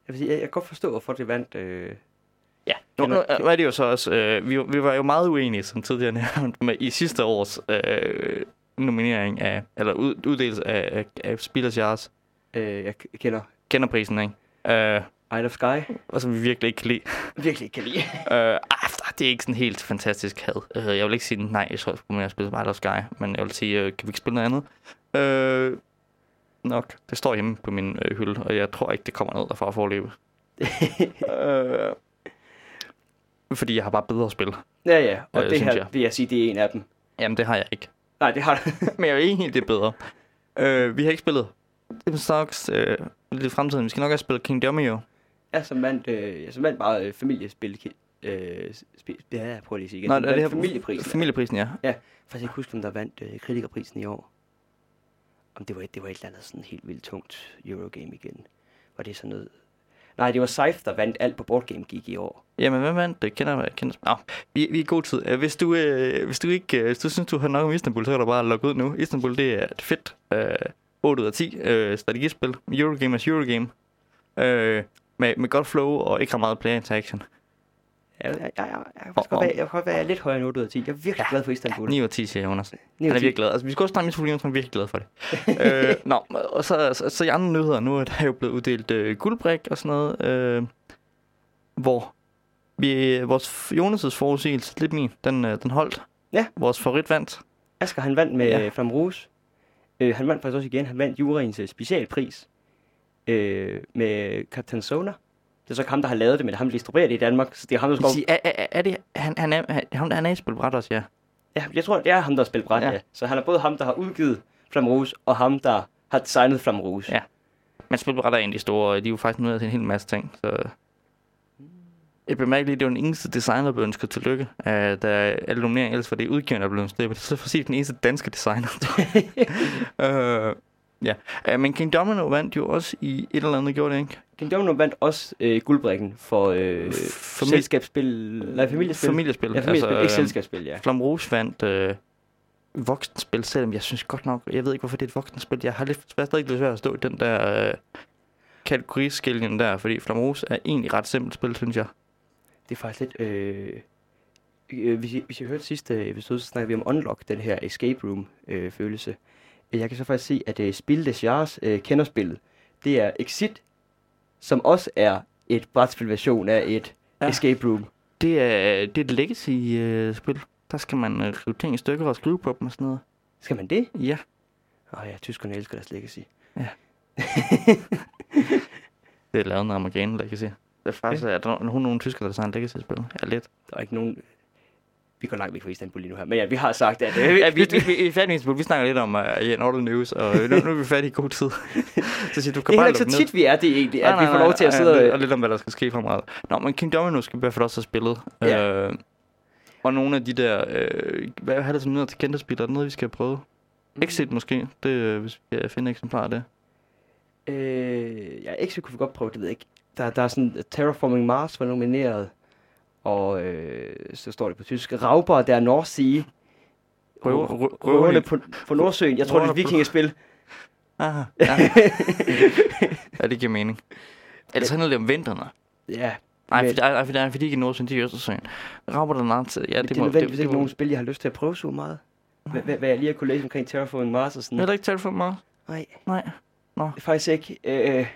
vil sige, jeg, jeg kan godt forstå, hvorfor det vandt. Øh, Ja, nu, nu, nu er det jo så også, øh, vi, vi var jo meget uenige, som tidligere nævnt, med, i sidste års øh, nominering af, eller ud, uddelelse af, af, af Spillers Jars. øh, jeg kender Kender prisen, ikke? Øh, Isle of Sky. og som vi virkelig ikke kan lide. Virkelig ikke kan lide. Øh, ah, det er ikke sådan helt fantastisk had. Øh, jeg vil ikke sige nej, jeg tror, jeg skulle mere spille Wild of Sky, men jeg vil sige, øh, kan vi ikke spille noget andet? Øh, nok. Det står hjemme på min øh, hylde, og jeg tror ikke, det kommer ned derfra at forleve. øh, fordi jeg har bare bedre spil. ja, ja. Og Øh, det her, jeg. vil jeg sige, det er en af dem. Jamen, det har jeg ikke. Nej, det har du. Men jeg er enig, det er bedre. Øh, vi har ikke spillet Dim Stocks øh, lidt i fremtiden. Vi skal nok have spillet King Domino. ja, som vandt, øh, som vandt bare øh, familiespil. Øh, spil, ja, jeg prøver lige at sige igen. Nå, Som er det her familieprisen. Familieprisen, ja. Faktisk ikke huske, om der vandt øh, kritikerprisen i år. om det var, et, det var et eller andet sådan helt vildt tungt Eurogame igen. Var det sådan noget... Nej, det var Seif, der vandt alt på Board Game Geek i år. Jamen, hvem vandt det? Kender jeg? Kender... Nå, vi, vi er i god tid. Øh, hvis du, øh, hvis du ikke øh, hvis du synes, du har nok om Istanbul, så kan du bare logge ud nu. Istanbul, det er et fedt øh, 8 ud af 10 øh, strategispil. Eurogame er Eurogame. Øh, med, med godt flow og ikke ret meget player interaction. Jeg, jeg, jeg, jeg, Og- godt være, jeg kan godt være lidt højere end 8 ud af 10. Jeg er virkelig glad for Istanbul. 9 ud af 10, siger Jonas. 9 ud Han er 10. virkelig glad. Altså, vi skal også snakke med Jonas, han er virkelig glad for det. øh, nå, og så, så, så i andre nyheder nu, er der jo blevet uddelt øh, guldbrik og sådan noget, øh, hvor vi, vores Jonas' forudsigelse, lidt min, den, øh, den holdt. Ja. Vores favorit vandt. Asger, han vandt med Ja. ja. Flam Rouge. Øh, han vandt faktisk også igen. Han vandt juryens øh, specialpris øh, med Captain Sona. Det er så ikke ham, der har lavet det, men ham, der distribuerer det i Danmark. Så det er ham, der skal... Sig, er, er, er det, han, han, er, han, han, han er i spilbræt også, ja. Ja, jeg tror, det er ham, der har spillet bræt, Ja. ja. Så han er både ham, der har udgivet Flam Rouge, og ham, der har designet Flam Rouge. Ja. Men spilbræt er de store, de er jo faktisk nødt til en hel masse ting, så... Jeg bemærker lige, det var den eneste designer, der blev ønsket tillykke, uh, da alle nomineringer ellers var det udgivende, der blev ønsket. Det er at sige den eneste danske designer. uh, ja, uh, men King Domino vandt jo også i et eller andet, gjorde det ikke? King Domino vandt også øh, guldbrikken for øh, Famili- selskabsspil... Nej, familiespil. Familiespil. Ja, familiespil, altså, ikke øh, selskabsspil, ja. Flam Rouge vandt øh, voksenspil, selvom jeg synes godt nok, jeg ved ikke, hvorfor det er et voksenspil. Jeg har lidt, jeg stadig lidt svært at stå i den der øh, kategoriskiljen der, fordi Flam Rouge er egentlig ret simpelt spil, synes jeg. Det er faktisk lidt... Øh, øh, hvis, I, hvis I hørte sidste episode, så snakkede vi om Unlock, den her escape room øh, følelse. Jeg kan så faktisk se, at øh, Spil des Jahres øh, kender spillet. Det er Exit, som også er et brætspilversion af et Ja. ja. escape room. Det er, det er et legacy-spil. der skal man øh, rive ting i stykker og skrive på dem og sådan noget. Skal man det? Ja. Åh oh, ja, tyskerne elsker deres legacy. Det er lavet en amerikaner legacy. Det er faktisk, at der er nogen, nogle tyskere, der designer legacy-spil. Ja, lidt. Der er ikke nogen... Vi går langt væk fra Istanbul lige nu her. Men ja, vi har sagt, at... Øh, vi, vi, vi, vi er færdige med Istanbul. Vi snakker lidt om uh, yeah, Northern News, og nu, nu er vi færdige i god tid. så siger du, det kan er bare heller ikke så lukke ned. tit, vi er det egentlig, at vi får lov til at sidde og... og... Lidt om, hvad der skal ske fremadrettet. Nå, men King Domino skal i hvert fald også have spillet. Ja. Øh, og nogle af de der... Øh, hvad har det som nyheder til kendte spil? Er det noget, vi skal prøve? Exit måske, det, øh, hvis vi kan finde eksemplar af det. Øh, ja, Exit kunne vi godt prøve, det ved jeg ikke. Der, der er sådan, Terraforming Mars var nomineret, og øh, så står det på tysk, Rauber der North Sea. Røver- Rø- rø- Røverne på, på Nordsøen. Jeg tror, det er et vikingespil. Aha, ja. ja, det giver mening. Ellers handler det om vinterne. Ja, Nej, for, nej, for, nej, fordi de ikke er Nordsøen, de er i Østersøen. Rapper der nart til, ja, det, det, er nødvendigvis ikke nogen spil, jeg har lyst til at prøve så meget. Hvad, hvad, jeg lige har kunne læse omkring Terraforming Mars og sådan. Jeg har ikke talt for meget. Nej, Nej. faktisk ikke. Øh,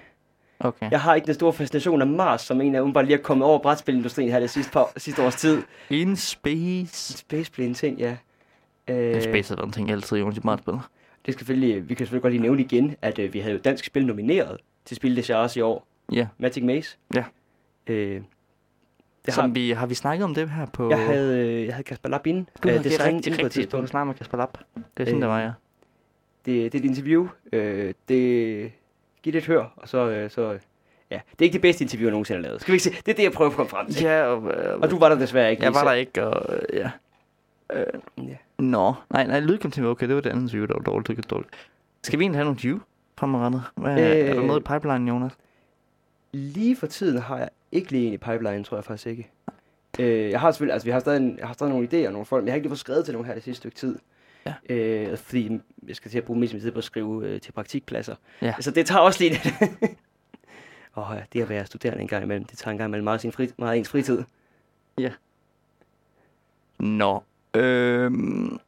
Okay. jeg har ikke den store fascination af Mars, som en af dem bare lige er kommet over brætspilindustrien her det sidste, par, sidste års tid. In space. Space blev en ting, ja. Øh, space er der en ting altid, Jonas, i meget spil. Det skal selvfølgelig, vi kan selvfølgelig godt lige nævne igen, at øh, vi havde jo dansk spil nomineret til Spil des Jahres i år. Ja. Magic Maze. Ja. Øh, det Som har, vi, har vi snakket om det her på... jeg, havde, øh, jeg havde Kasper Lapp inde. Du øh, havde det design rigtig, et rigtig, du snakker med Kasper Lapp. Det er sådan, Øh, det var, ja. Det, det er et interview. Øh, det, giv det et hør, og så... Øh, så øh, ja, det er ikke det bedste interview, jeg nogensinde har lavet. Skal vi ikke se? Det er det, jeg prøver at komme frem til. Ja, og, øh, Og du var der desværre ikke. Jeg var der ikke, og øh, ja. Øh, Ja. Nå, nej, nej, lydkvaliteten var okay. Det var det andet interview, der var dårligt. Det var dårligt. Skal vi egentlig have nogle view fremadrettet? Hvad, øh, er der Øh. noget i pipeline, Jonas? Lige for tiden har jeg ikke lige en i pipeline, tror jeg faktisk ikke. Øh, jeg har selvfølgelig, altså vi har stadig, en- jeg har stadig nogle idéer og nogle folk, men jeg har ikke lige fået skrevet til nogen her det sidste stykke tid. Ja. Øh, fordi jeg skal til at bruge mest af min tid på at skrive øh, til praktikpladser. Ja. Så det tager også lige lidt. Åh ja, det at være studerende en gang imellem, det tager en gang imellem meget, sin fri, meget ens fritid. Nå. Øhm,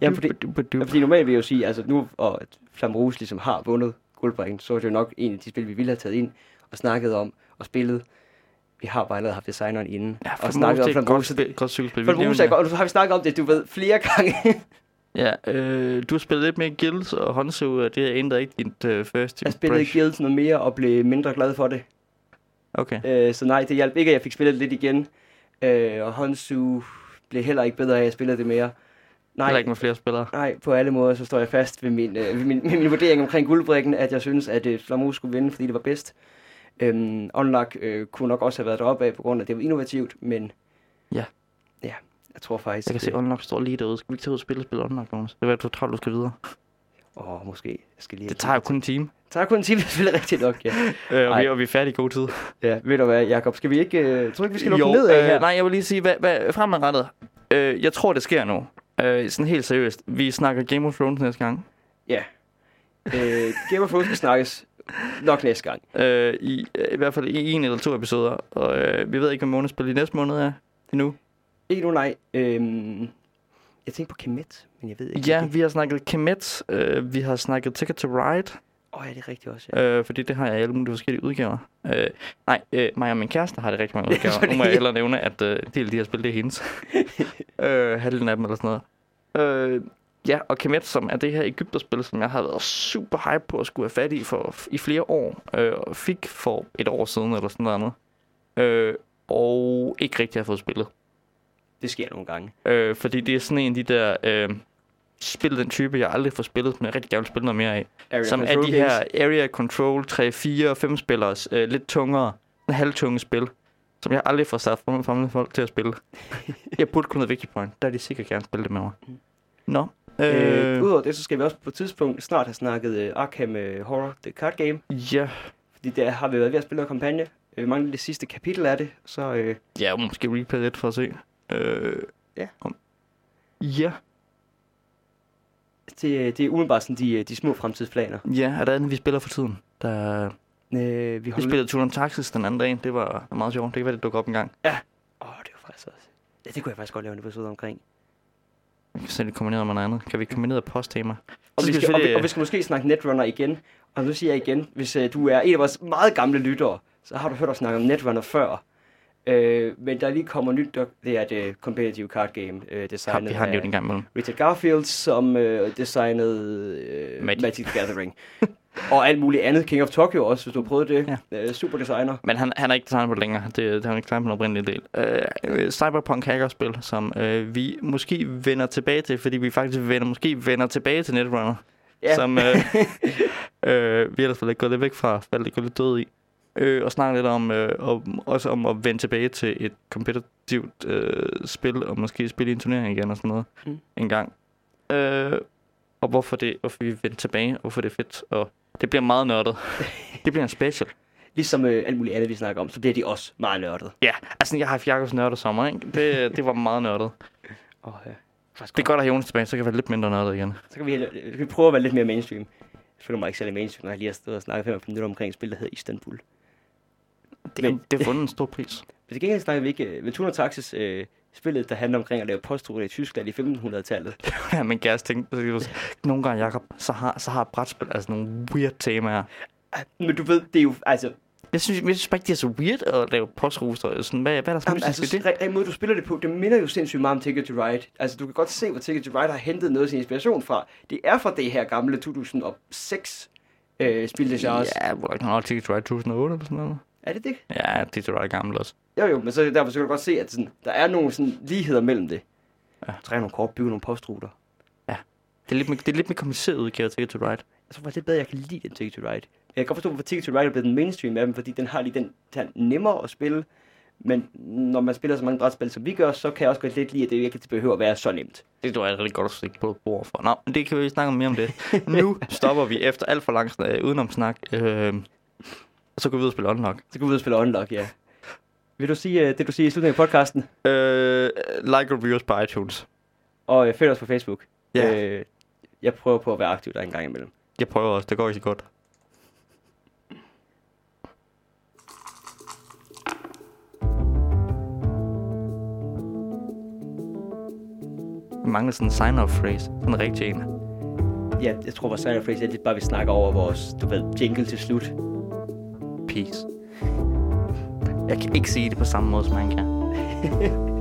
Ja, fordi- du, du, du, Ja, fordi normalt vil jeg jo sige, altså nu, og at Flam Rouge ligesom har vundet guldbrækken, så er det jo nok en af de spil, vi ville have taget ind og snakket om og spillet. Vi har bare allerede haft designeren inden Ja, og snakket om det er Flam Rouge. godt, godt cykelspil. Flam Rouge er godt, og nu har vi snakket om det, du ved, flere gange. Ja, øh, du har spillet lidt mere Guilds og Honsu, og det ændrer ikke dit øh, first Jeg spillede. Guilds noget mere og blev mindre glad for det. Okay. Øh, så nej, det hjalp ikke, at jeg fik spillet lidt igen. Øh, og Honsu blev heller ikke bedre af, at jeg spillede det mere. Nej. Heller ikke med flere spillere. Nej, på alle måder, så står jeg fast ved min, øh, ved min, med min vurdering omkring guldbrikken, at jeg synes, at øh, Flamu skulle vinde, fordi det var bedst. Øhm, Unlock øh, kunne nok også have været deroppe af, på grund af, at det var innovativt, men... Ja. Ja, jeg tror faktisk... Jeg kan se, det- Unlock står lige derude. Skal vi ikke tage ud og spille og spille Unlock, Jonas? Det er, du tror, du skal videre. Åh, oh, måske. Jeg skal lige Det tager jo kun en time. Det tager kun en time, det er selvfølgelig rigtigt nok, ja. Øh, og, vi, og vi er færdige i god tid. Ja, ved du hvad, Jacob, skal vi ikke... Øh, tror ikke, vi skal lukke ned af her? øh, nej, jeg vil lige sige, hvad, hvad fremadrettet. Øh, jeg tror, det sker nu. Øh, sådan helt seriøst. Vi snakker Game of Thrones næste gang. Ja. Øh, Game of Thrones skal snakkes nok næste gang. Øh, i, øh, I hvert fald i en eller to episoder. Og øh, vi ved ikke, hvad månedsspil i næste måned er endnu. Ikke nu, nej. Øhm, jeg tænkte på Kemet, men jeg ved ikke. Ja, vi har snakket Kemet. Øh, vi har snakket Ticket to Ride. Åh, oh, ja, det er rigtigt også, ja. Øh, fordi det har jeg i alle mulige forskellige udgaver. Øh, nej, øh, mig og min kæreste har det rigtig mange udgaver. Nu må jeg hellere nævne, at øh, del af de her spil, det er hendes. øh, halvdelen af dem eller sådan noget. Øh, ja, og Kemet, som er det her Ægypterspil, som jeg har været super hype på at skulle have fat i for, i flere år. Øh, og fik for et år siden eller sådan noget andet. Øh, og ikke rigtig har fået spillet. Det sker nogle gange. Øh, fordi det er sådan en af de der... Øh, spil den type, jeg aldrig får spillet, men jeg rigtig gerne vil spille noget mere af. Area Som er de games. her Area Control 3, 4, 5 spillers, øh, lidt tungere, halvtunge spil, som jeg aldrig får sat frem fremmede folk til at spille. jeg burde kunne noget vigtigt point. Der er de sikkert gerne spille det med mig. Nå. Øh, Øh, Udover det, så skal vi også på et tidspunkt snart have snakket øh, Arkham øh, Horror, the card game. ja. Fordi der har vi været ved at spille noget kampagne. Øh, mange af det sidste kapitel af det, så øh, Ja, måske replay lidt for at se. Øh, Ja. Om. Ja. det, det er umiddelbart sådan de, øh, de små fremtidsplaner. Ja, er der andet, vi spiller for tiden? Der, Øh, vi vi spillede Turon Taxis den anden dag. Det var meget sjovt. Det kan være, det dukker op en gang. Åh, oh, det var faktisk også... Ja, det kunne jeg faktisk godt lave en episode omkring. Vi kan det kombineret med noget andet. Kan vi kombinere posttema? Og vi, skal og, vi, og vi skal måske snakke Netrunner igen. Og nu siger jeg igen, hvis uh, du er en af vores meget gamle lyttere, så har du hørt os snakke om Netrunner før. Uh, men der lige kommer nyt, det er det competitive card game, Har, designet vi har af en gang imellem. Richard Garfield, som uh, designede uh, Magic. Magic. Magic the Gathering. og alt muligt andet. King of Tokyo også, hvis du prøvet det. Ja. Uh, super designer. Men han, han er ikke designet på det længere. Det, det har han ikke designet på den oprindelige del. Øh, Cyberpunk hackerspil, som øh, vi måske vender tilbage til, fordi vi faktisk vender, måske vender tilbage til Netrunner. Ja. Som øh, øh, vi ellers lidt gået lidt væk fra, faldt lidt, gået lidt død i. Øh, og snakke lidt om, øh, om, også om at vende tilbage til et kompetitivt øh, spil, og måske spille i en turnering igen og sådan noget Mm. mm. en gang. Øh, og hvorfor, det, hvorfor vi vender tilbage, og hvorfor det er fedt. Og det bliver meget nørdet. det bliver en special. Ligesom uh, alt muligt andet, vi snakker om, så bliver de også meget nørdet. Ja, altså jeg har haft Jakobs nørdet sommer, ikke? Det, det var meget nørdet. Uh, faktisk Det er godt at have Jonas tilbage, så kan jeg være lidt mindre nørdet igen. Så kan vi, vi prøve at være lidt mere mainstream. Jeg føler mig ikke særlig mainstream, når jeg lige har stået og snakket 25 minutter omkring et spil, der hedder Istanbul. Det, Men- Men, det har fundet en stor pris. Men til gengæld snakker vi ikke uh, Ventura Taxis uh, spillet, der handler omkring at lave postruter i Tyskland i 1500-tallet. ja, men Gers tænkte, nogle gange, Jacob, så har, så har brætspil altså nogle weird temaer. Men du ved, det er jo, altså, Jeg synes, jeg synes bare ikke, det er så weird at lave postruster. Sådan, hvad, hvad er der jamen, altså ved det? re- måde du spiller det på, det minder jo sindssygt meget om Ticket to Ride. Altså, du kan godt se, hvor Ticket to Ride har hentet noget af sin inspiration fra. Det er fra det her gamle 2006 øh, spil, det er også. Ja, hvor der ikke noget Ticket to Ride 2008 eller sådan noget. Er det det? Ja, Ride er gammel også. Jo, jo, men så derfor så kan du godt se, at sådan, der er nogle sådan, ligheder mellem det. Ja. Træner nogle kort, bygge nogle postruter. Det er lidt, det er lidt mere kompliceret udgave af Ticket to Ride. Jeg tror faktisk lidt bedre, jeg kan lide den Ticket to Ride. Jeg kan godt forstå, hvorfor Ticket to Ride er blevet den mainstream af dem, fordi den har lige den, den er nemmere at spille. Men når man spiller så mange brætspil, som vi gør, så kan jeg også godt lidt lide, at det ikke behøver at være så nemt. Det tror jeg er rigtig godt at stikke på bord for. Nå, men det kan vi snakke mere om det. nu stopper vi efter alt for lang snak, udenomsnak. Øh, og så går vi ud og spille Unlock. Så gå ud og spille Unlock, ja. Vil du sige øh, det, du siger i slutningen af podcasten? Øh, like reviews på iTunes. Og øh, følg os på Facebook. Ja. Øh, jeg prøver på at være aktiv der en gang imellem. Jeg prøver også, det går ikke så godt. Jeg mangler sådan en sign-off phrase. Sådan en rigtig en. Ja, jeg tror, vores sign phrase er lidt bare, vi snakker over vores, du ved, jingle til slut. Peace. Jeg kan ikke sige det på samme måde, som han kan.